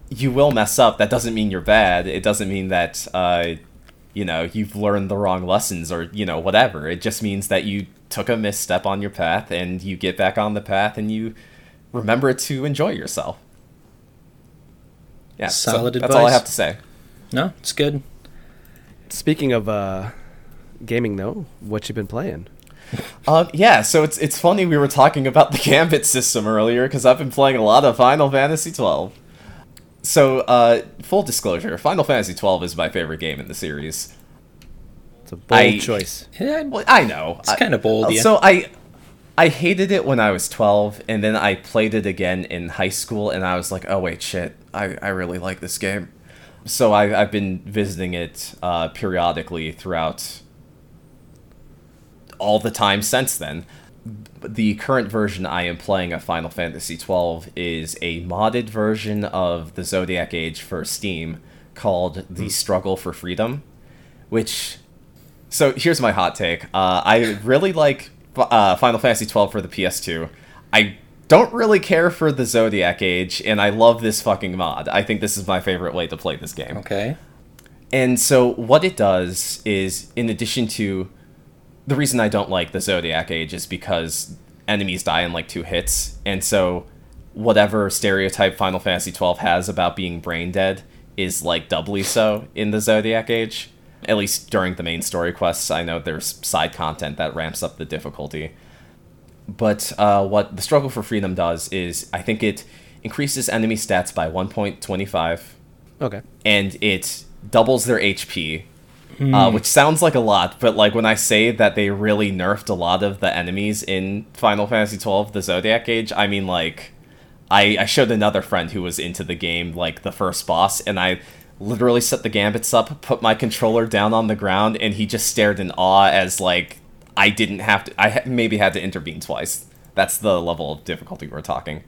you will mess up. That doesn't mean you're bad. It doesn't mean that uh, you know, you've learned the wrong lessons or, you know, whatever. It just means that you took a misstep on your path and you get back on the path and you remember to enjoy yourself. Yeah, so Solid that's all I have to say. No, it's good. Speaking of uh, gaming, though, what you've been playing? Uh, yeah, so it's it's funny we were talking about the Gambit system earlier because I've been playing a lot of Final Fantasy twelve. So, uh, full disclosure, Final Fantasy twelve is my favorite game in the series. It's a bold I- choice. Yeah, Well, I know It's kinda bold, yeah. So I, I hated it when I was twelve, and then I played it again in high school, and I was like, oh wait, shit, I I really like this game. So I I've been visiting it uh, periodically throughout all the time since then. The current version I am playing of Final Fantasy XII is a modded version of the Zodiac Age for Steam called The Struggle for Freedom, which so here's my hot take. Uh, I really like uh, Final Fantasy XII for the PS2. I don't really care for the Zodiac Age, and I love this fucking mod. I think this is my favorite way to play this game. Okay. And so what it does is, in addition to the reason I don't like the Zodiac Age is because enemies die in like two hits, and so whatever stereotype Final Fantasy twelve has about being brain dead is like doubly so in the Zodiac Age. At least during the main story quests, I know there's side content that ramps up the difficulty. But uh, what the struggle for freedom does is, I think it increases enemy stats by 1.25 Okay. and it doubles their HP, uh, which sounds like a lot, but like when I say that they really nerfed a lot of the enemies in Final Fantasy XII, the Zodiac Age, I mean like, I I showed another friend who was into the game like the first boss, and I literally set the gambits up, put my controller down on the ground, and he just stared in awe as like I didn't have to. I ha- maybe had to intervene twice. That's the level of difficulty we're talking.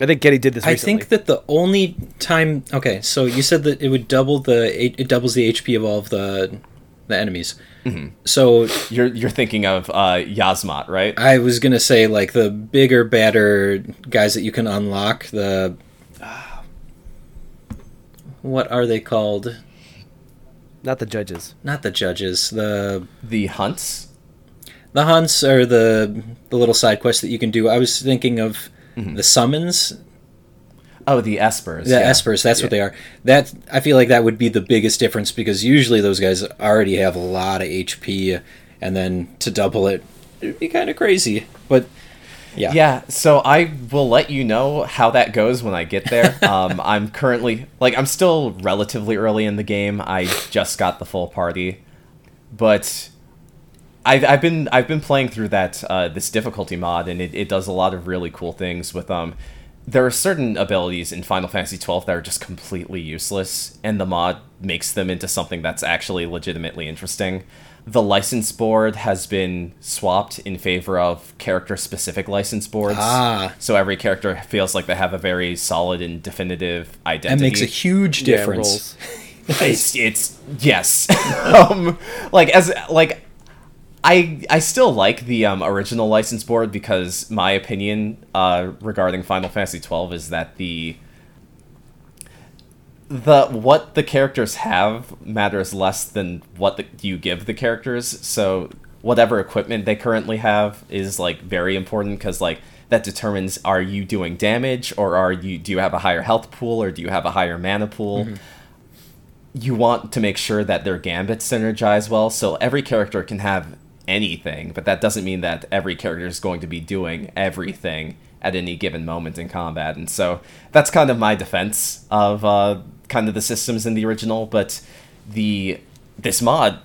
I think Getty did this I think that the only time. Okay, so you said that it would double the it, it doubles the HP of all of the the enemies. So You're you're thinking of uh, Yiazmat, right? I was gonna say like the bigger, badder guys that you can unlock. The ah, what are they called? Not the judges. Not the judges. The The hunts. the hunts are the the little side quests that you can do. I was thinking of Mm-hmm. the summons, Oh, the espers. the yeah. espers. That's what they are. That I feel like that would be the biggest difference because usually those guys already have a lot of HP, and then to double it, it'd be kind of crazy. But yeah, Yeah, so I will let you know how that goes when I get there. um, I'm currently like I'm still relatively early in the game. I just got the full party, but I've, I've been I've been playing through that uh, this difficulty mod, and it, it does a lot of really cool things with um. There are certain abilities in Final Fantasy XII that are just completely useless, and the mod makes them into something that's actually legitimately interesting. The license board has been swapped in favor of character-specific license boards. Ah. So every character feels like they have a very solid and definitive identity. that makes a huge difference. rolls. it's, it's yes um like as like i i still like the um, original license board because my opinion uh regarding final fantasy 12 is that the the what the characters have matters less than what the, you give the characters. So whatever equipment they currently have is like very important because like that determines are you doing damage or are you do you have a higher health pool or do you have a higher mana pool? You want to make sure that their gambits synergize well. So every character can have anything but that doesn't mean that every character is going to be doing everything at any given moment in combat and so that's kind of my defense of uh, kind of the systems in the original but the this mod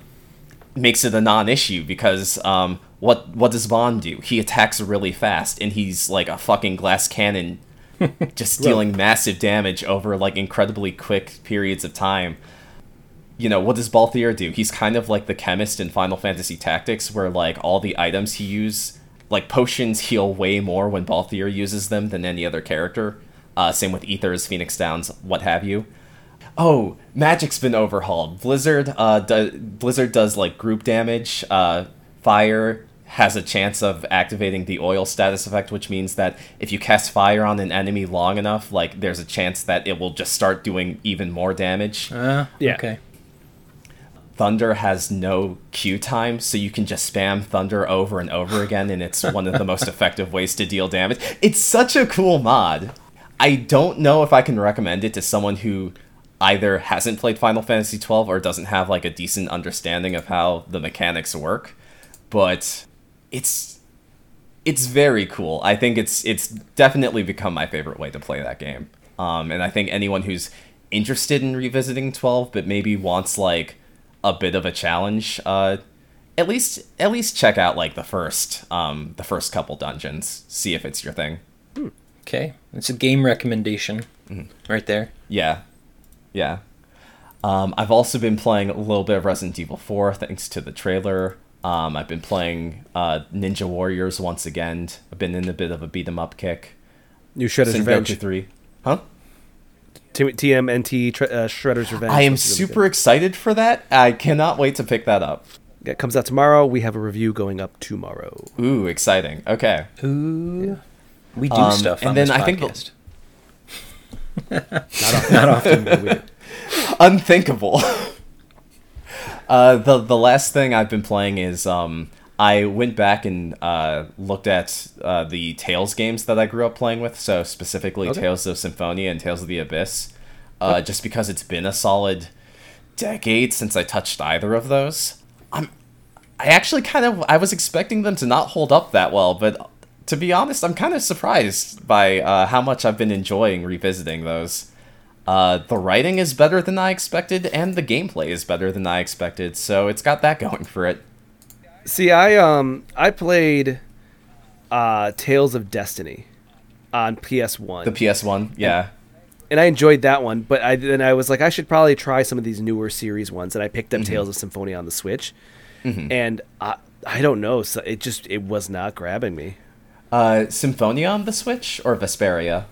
makes it a non-issue because um, what what does Vaan do? He attacks really fast, and he's like a fucking glass cannon, just dealing massive damage over like incredibly quick periods of time. You know what does Balthier do? He's kind of like the chemist in Final Fantasy Tactics, where like all the items he use, like potions, heal way more when Balthier uses them than any other character. Uh, same with Ethers, Phoenix Downs, what have you oh, magic's been overhauled. Blizzard, uh, do, Blizzard does like group damage. Uh, fire has a chance of activating the oil status effect, which means that if you cast fire on an enemy long enough, like there's a chance that it will just start doing even more damage. Uh, Yeah. Okay. Thunder has no queue time, so you can just spam Thunder over and over again, and it's one of the most effective ways to deal damage. It's such a cool mod. I don't know if I can recommend it to someone who either hasn't played Final Fantasy XII or doesn't have like a decent understanding of how the mechanics work, but it's it's very cool. I think it's it's definitely become my favorite way to play that game. Um, and I think anyone who's interested in revisiting 12 but maybe wants like a bit of a challenge, uh, at least at least check out like the first um, the first couple dungeons. See if it's your thing. Okay, it's a game recommendation right there. Yeah, yeah. Um, I've also been playing a little bit of Resident Evil 4 thanks to the trailer. Um, I've been playing uh, Ninja Warriors once again. I've been in a bit of a beat 'em up kick. New Shredder's Sengoku Revenge. 3. Huh? T- TMNT tre- uh, Shredder's Revenge. I am Looks really super excited for that. I cannot wait to pick that up. It comes out tomorrow. We have a review going up tomorrow. Ooh, exciting. Okay. Ooh, we do Um, stuff and on then this I think- podcast. Not often, but we unthinkable. uh, the the last thing I've been playing is um, I went back and uh, looked at uh, the Tales games that I grew up playing with. So specifically, Okay. Tales of Symphonia and Tales of the Abyss. Uh, just because it's been a solid decade since I touched either of those, I'm I actually kind of I was expecting them to not hold up that well, but to be honest, I'm kind of surprised by uh, how much I've been enjoying revisiting those. Uh, the writing is better than I expected, and the gameplay is better than I expected, so it's got that going for it. See, I um I played uh Tales of Destiny on PS1. The PS1, yeah. and I enjoyed that one, but I then I was like I should probably try some of these newer series ones and I picked up Mm-hmm. Tales of Symphonia on the Switch. And I I don't know, so it just it was not grabbing me. Uh, Symphonia on the Switch or Vesperia?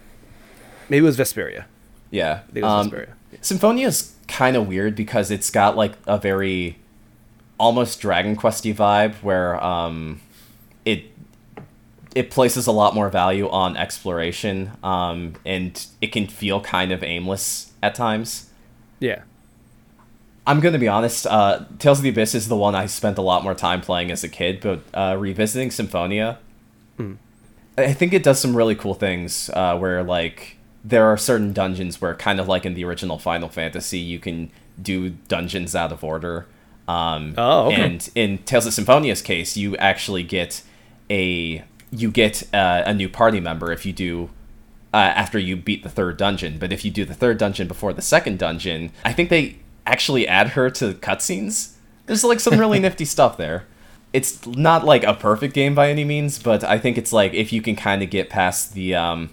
Maybe it was Vesperia. Yeah. I think it was Um, Vesperia. Symphonia is kind of weird because it's got like a very almost Dragon Questy vibe where um, it it places a lot more value on exploration um, and it can feel kind of aimless at times. Yeah. I'm gonna be honest. Uh, Tales of the Abyss is the one I spent a lot more time playing as a kid, but uh, revisiting Symphonia, I think it does some really cool things. Uh, where like there are certain dungeons where, kind of like in the original Final Fantasy, you can do dungeons out of order. Um, Oh, okay. And in Tales of Symphonia's case, you actually get a you get uh, a new party member if you do uh, after you beat the third dungeon. But if you do the third dungeon before the second dungeon, I think they actually add her to cutscenes. There's like some really nifty stuff there. It's not like a perfect game by any means, but I think it's like if you can kind of get past the. Um,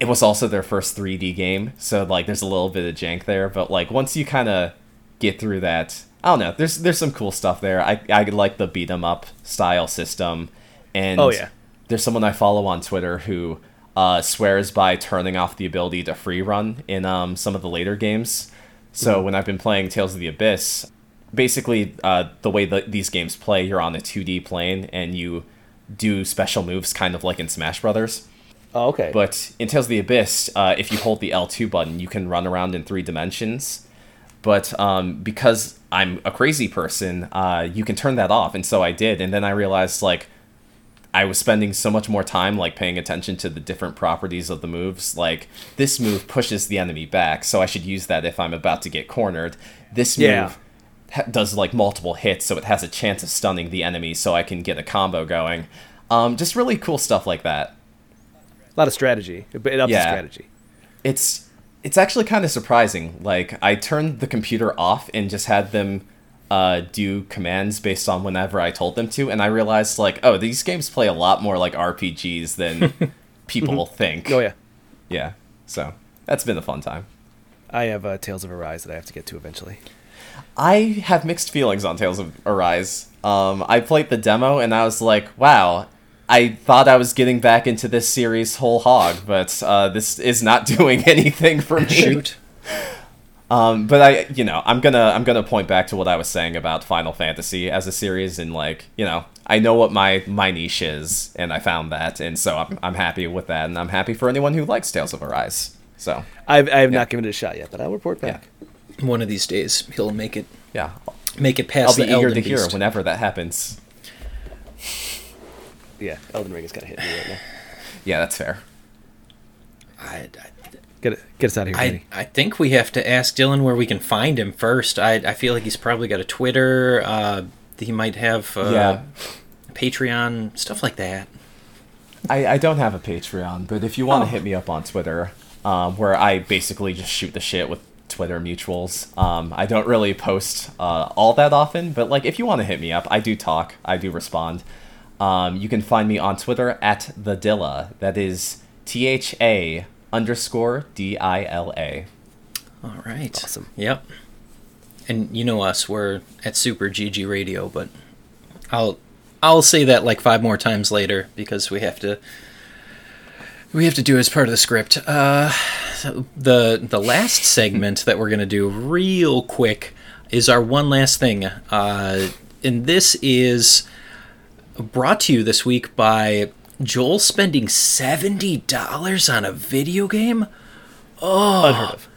it was also their first 3D game, so like there's a little bit of jank there. But like once you kind of get through that, I don't know. There's there's some cool stuff there. I I like the beat 'em up style system, and Oh, yeah. there's someone I follow on Twitter who uh, swears by turning off the ability to free run in um, some of the later games. So when I've been playing Tales of the Abyss, basically uh, the way that these games play, you're on a 2D plane and you do special moves, kind of like in Smash Brothers. Oh, okay. But in Tales of the Abyss, uh, if you hold the L2 button, you can run around in three dimensions. But um, because I'm a crazy person, uh, you can turn that off, and so I did. And then I realized like I was spending so much more time like paying attention to the different properties of the moves. Like this move pushes the enemy back, so I should use that if I'm about to get cornered. This move Yeah. ha- does like multiple hits, so it has a chance of stunning the enemy, so I can get a combo going. Um, just really cool stuff like that. a lot of strategy. It it ups the Yeah. strategy. it's it's actually kind of surprising. Like I turned the computer off and just had them uh, do commands based on whenever I told them to, and I realized like, oh, these games play a lot more like RPGs than people think. Oh yeah. yeah. So that's been a fun time. I have uh, Tales of Arise that I have to get to eventually. I have mixed feelings on Tales of Arise. Um, I played the demo and I was like, wow. I thought I was getting back into this series whole hog, but uh, this is not doing anything for me. Shoot. Um, but I, you know, I'm gonna I'm gonna point back to what I was saying about Final Fantasy as a series, and like, you know, I know what my my niche is, and I found that, and so I'm I'm happy with that, and I'm happy for anyone who likes Tales of Arise. So I've, I have not given it a shot yet, but I'll report back. One of these days, he'll make it yeah, make it I'll past be the eager Elden to hear Beast. whenever that happens. Yeah, Elden Ring is kind of hitting me right now. Yeah, that's fair. I, Get it, get us out of here, I, I think we have to ask Dylan where we can find him first. I, I feel like he's probably got a Twitter. Uh, he might have. Uh, yeah, Patreon, stuff like that. I, I don't have a Patreon, but if you want to hit me up on Twitter, um, where I basically just shoot the shit with Twitter mutuals. Um, I don't really post uh, all that often, but like if you want to hit me up, I do talk, I do respond. Um, you can find me on Twitter at the Dilla. That is T H A underscore D I L A. All right. Awesome. Yep. And you know us, we're at Super GG Radio, but I'll I'll say that like five more times later because we have to we have to do as part of the script. Uh, the the last segment that we're gonna do real quick is our one last thing, uh, and this is brought to you this week by Joel spending seventy dollars on a video game. Unheard of.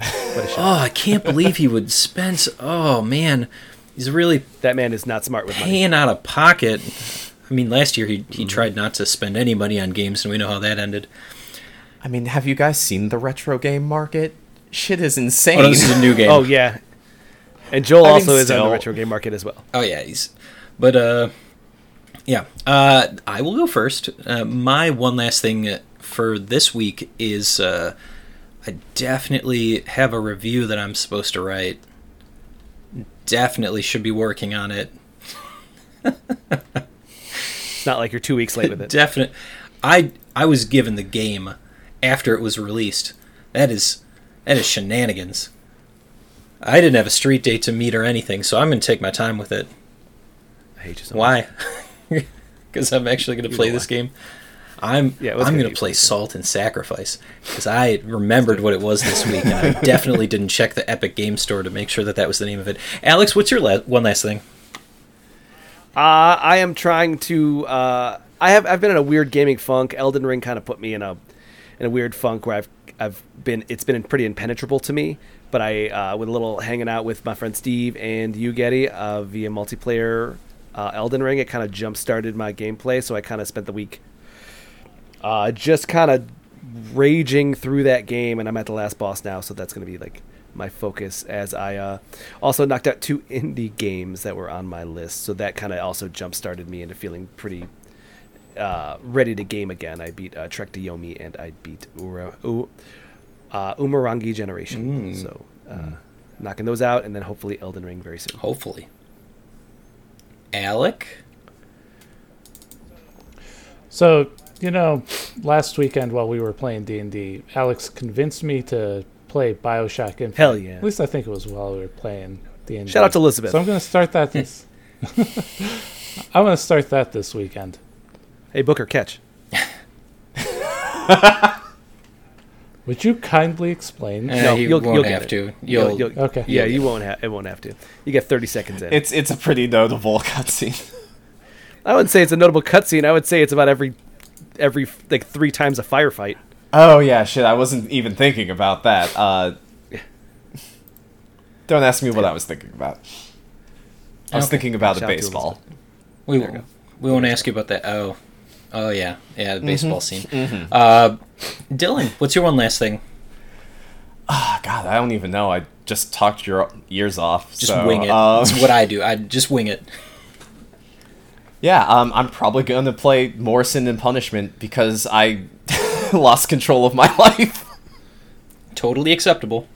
Oh, I can't believe he would spend. Oh man, he's really That man is not smart with money. paying out of pocket. I mean, last year he he tried not to spend any money on games, and we know how that ended. I mean, have you guys seen the retro game market? Shit is insane. Oh, no, this is a new game. Oh yeah. And Joel I mean, also is on the retro game market as well. Oh yeah, he's. But uh, yeah. Uh, I will go first. Uh, my one last thing for this week is uh, I definitely have a review that I'm supposed to write. Definitely should be working on it. It's not like you're two weeks late with it. Definite. I I was given the game after it was released. That is that is shenanigans. I didn't have a street date to meet or anything, so I'm gonna take my time with it. I hate you so much. Why? Because I'm actually going to play this game. I'm Yeah, I'm gonna to play fun? Salt and Sacrifice because I remembered what it was this week, and I definitely didn't check the Epic Game Store to make sure that that was the name of it. Alex, what's your la- one last thing? Uh, I am trying to. Uh, I have. I've been in a weird gaming funk. Elden Ring kind of put me in a in a weird funk where I've I've been. It's been pretty impenetrable to me. But I, uh, with a little hanging out with my friend Steve and you, Getty, uh, via multiplayer uh, Elden Ring, it kind of jump started my gameplay. So I kind of spent the week uh, just kind of raging through that game, and I'm at the last boss now. So that's going to be like my focus as I uh, also knocked out two indie games that were on my list. So that kind of also jump started me into feeling pretty uh, ready to game again. I beat uh, Trek to Yomi and I beat Ura, U, uh, Umurangi Generation. So uh, knocking those out, and then hopefully Elden Ring very soon. Hopefully, Alec. So you know, last weekend while we were playing D and D, Alex convinced me to play Bioshock Infinite. Hell yeah. At least I think it was while we were playing D and D. Shout out to Elizabeth. So I'm going to start that this. I'm going to start that this weekend. Hey Booker, catch. Would you kindly explain? Eh, No, you you'll- won't you'll have it. to. You'll- You'll, you'll- Okay. Yeah, You'll you get won't have. It won't have to. You get 30 seconds in. It's it's a pretty notable cutscene. I wouldn't say it's a notable cutscene. I would say it's about every every like three times a firefight. Oh yeah, shit. I wasn't even thinking about that. Uh, don't ask me what I was thinking about. I was Okay. thinking about a Shout out to baseball. we There you go. we won't ask you about that. Oh, oh yeah, yeah, the baseball scene. Mm-hmm. Uh, Dylan, what's your one last thing? Ah, God, I don't even know. I just talked your ears off. Just so, wing it. um, That's what I do. I just wing it. Yeah, um, I'm probably going to play Morrison Sin and Punishment because I lost control of my life. Totally acceptable.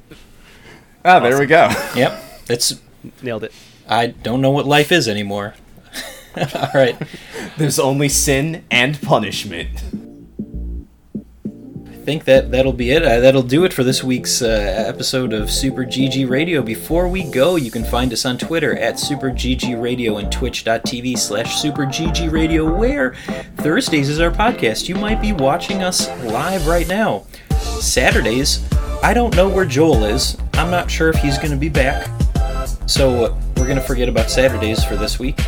Ah, there we go. Yep, that's. Nailed it. I don't know what life is anymore. All right. There's only sin and punishment. I think that that'll be it. Uh, that'll do it for this week's uh, episode of Super GG Radio. Before we go, you can find us on Twitter at Super GG Radio and Twitch.tv slash Super GG Radio, where Thursdays is our podcast. You might be watching us live right now. Saturdays, I don't know where Joel is. I'm not sure if he's going to be back. So uh, we're gonna forget about Saturdays for this week.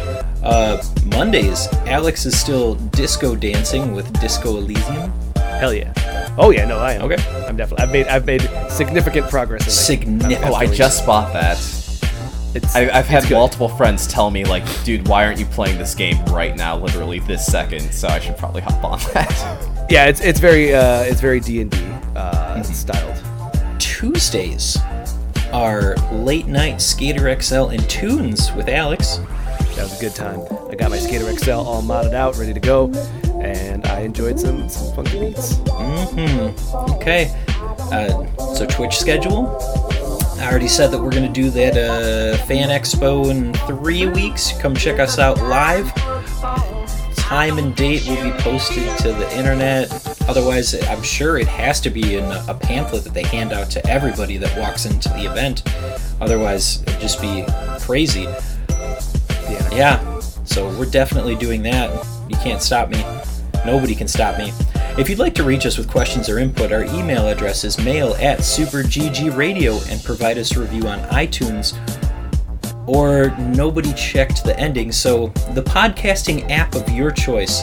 Uh, Mondays, Alex is still disco dancing with Disco Elysium. Hell yeah. Oh yeah, no, I am. Okay. I'm definitely. I've made I've made significant progress. Significant. Oh, I just bought that. It's, I, I've had good. multiple friends tell me, like, dude, why aren't you playing this game right now, literally this second? So I should probably hop on that. Yeah, it's it's very uh, it's very D and D uh, Mm-hmm. styled. Tuesdays are late night Skater XL and Tunes with Alex. That was a good time. I got my Skater XL all modded out, ready to go, and I enjoyed some some funky beats. Mm-hmm. Okay. Uh, so Twitch schedule. I already said that we're gonna do that uh, fan expo in three weeks. Come check us out live. Time and date will be posted to the internet. Otherwise, I'm sure it has to be in a pamphlet that they hand out to everybody that walks into the event. Otherwise, it'd just be crazy. Yeah. Yeah, so we're definitely doing that. You can't stop me. Nobody can stop me. If you'd like to reach us with questions or input, our email address is mail at superggradio and provide us a review on iTunes. Or nobody checked the ending, so the podcasting app of your choice.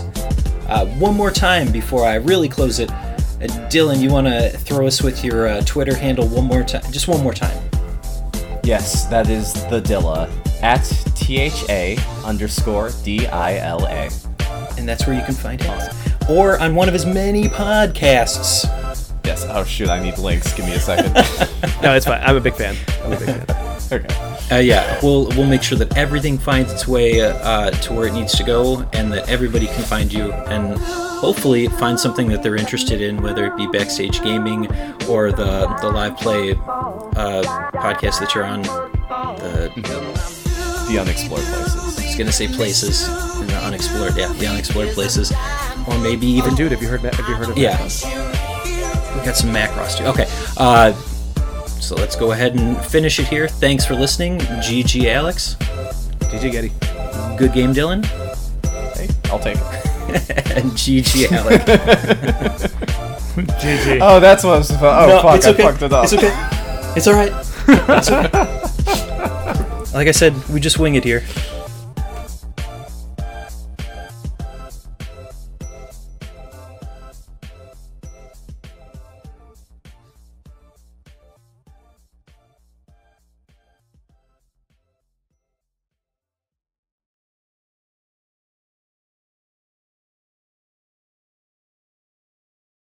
Uh, one more time before I really close it. Uh, Dylan, you want to throw us with your uh, Twitter handle one more time? Just one more time. Yes, that is the Dilla at T H A underscore D I L A. And that's where you can find him. Or on one of his many podcasts. Yes. Oh shoot, I need links. Give me a second. No, it's fine. I'm a big fan. I'm a big fan. okay. Uh, yeah, we'll we'll make sure that everything finds its way uh, to where it needs to go, and that everybody can find you, and hopefully find something that they're interested in, whether it be backstage gaming or the the live play uh, podcast that you're on. The The unexplored places. I was gonna say places, and the unexplored, yeah, the unexplored places, or maybe even Dude, have you heard? Have you heard of Yeah. Macross? We got some Macross too. Okay. Uh, so let's go ahead and finish it here. Thanks for listening. GG Alex. DJ Getty. Good game, Dylan. Hey, I'll take it. and GG Alex. GG. Oh, that's what I was supposed. Oh No, fuck, it's I okay. fucked it up. It's okay. It's alright. It's okay. like I said, we just wing it here.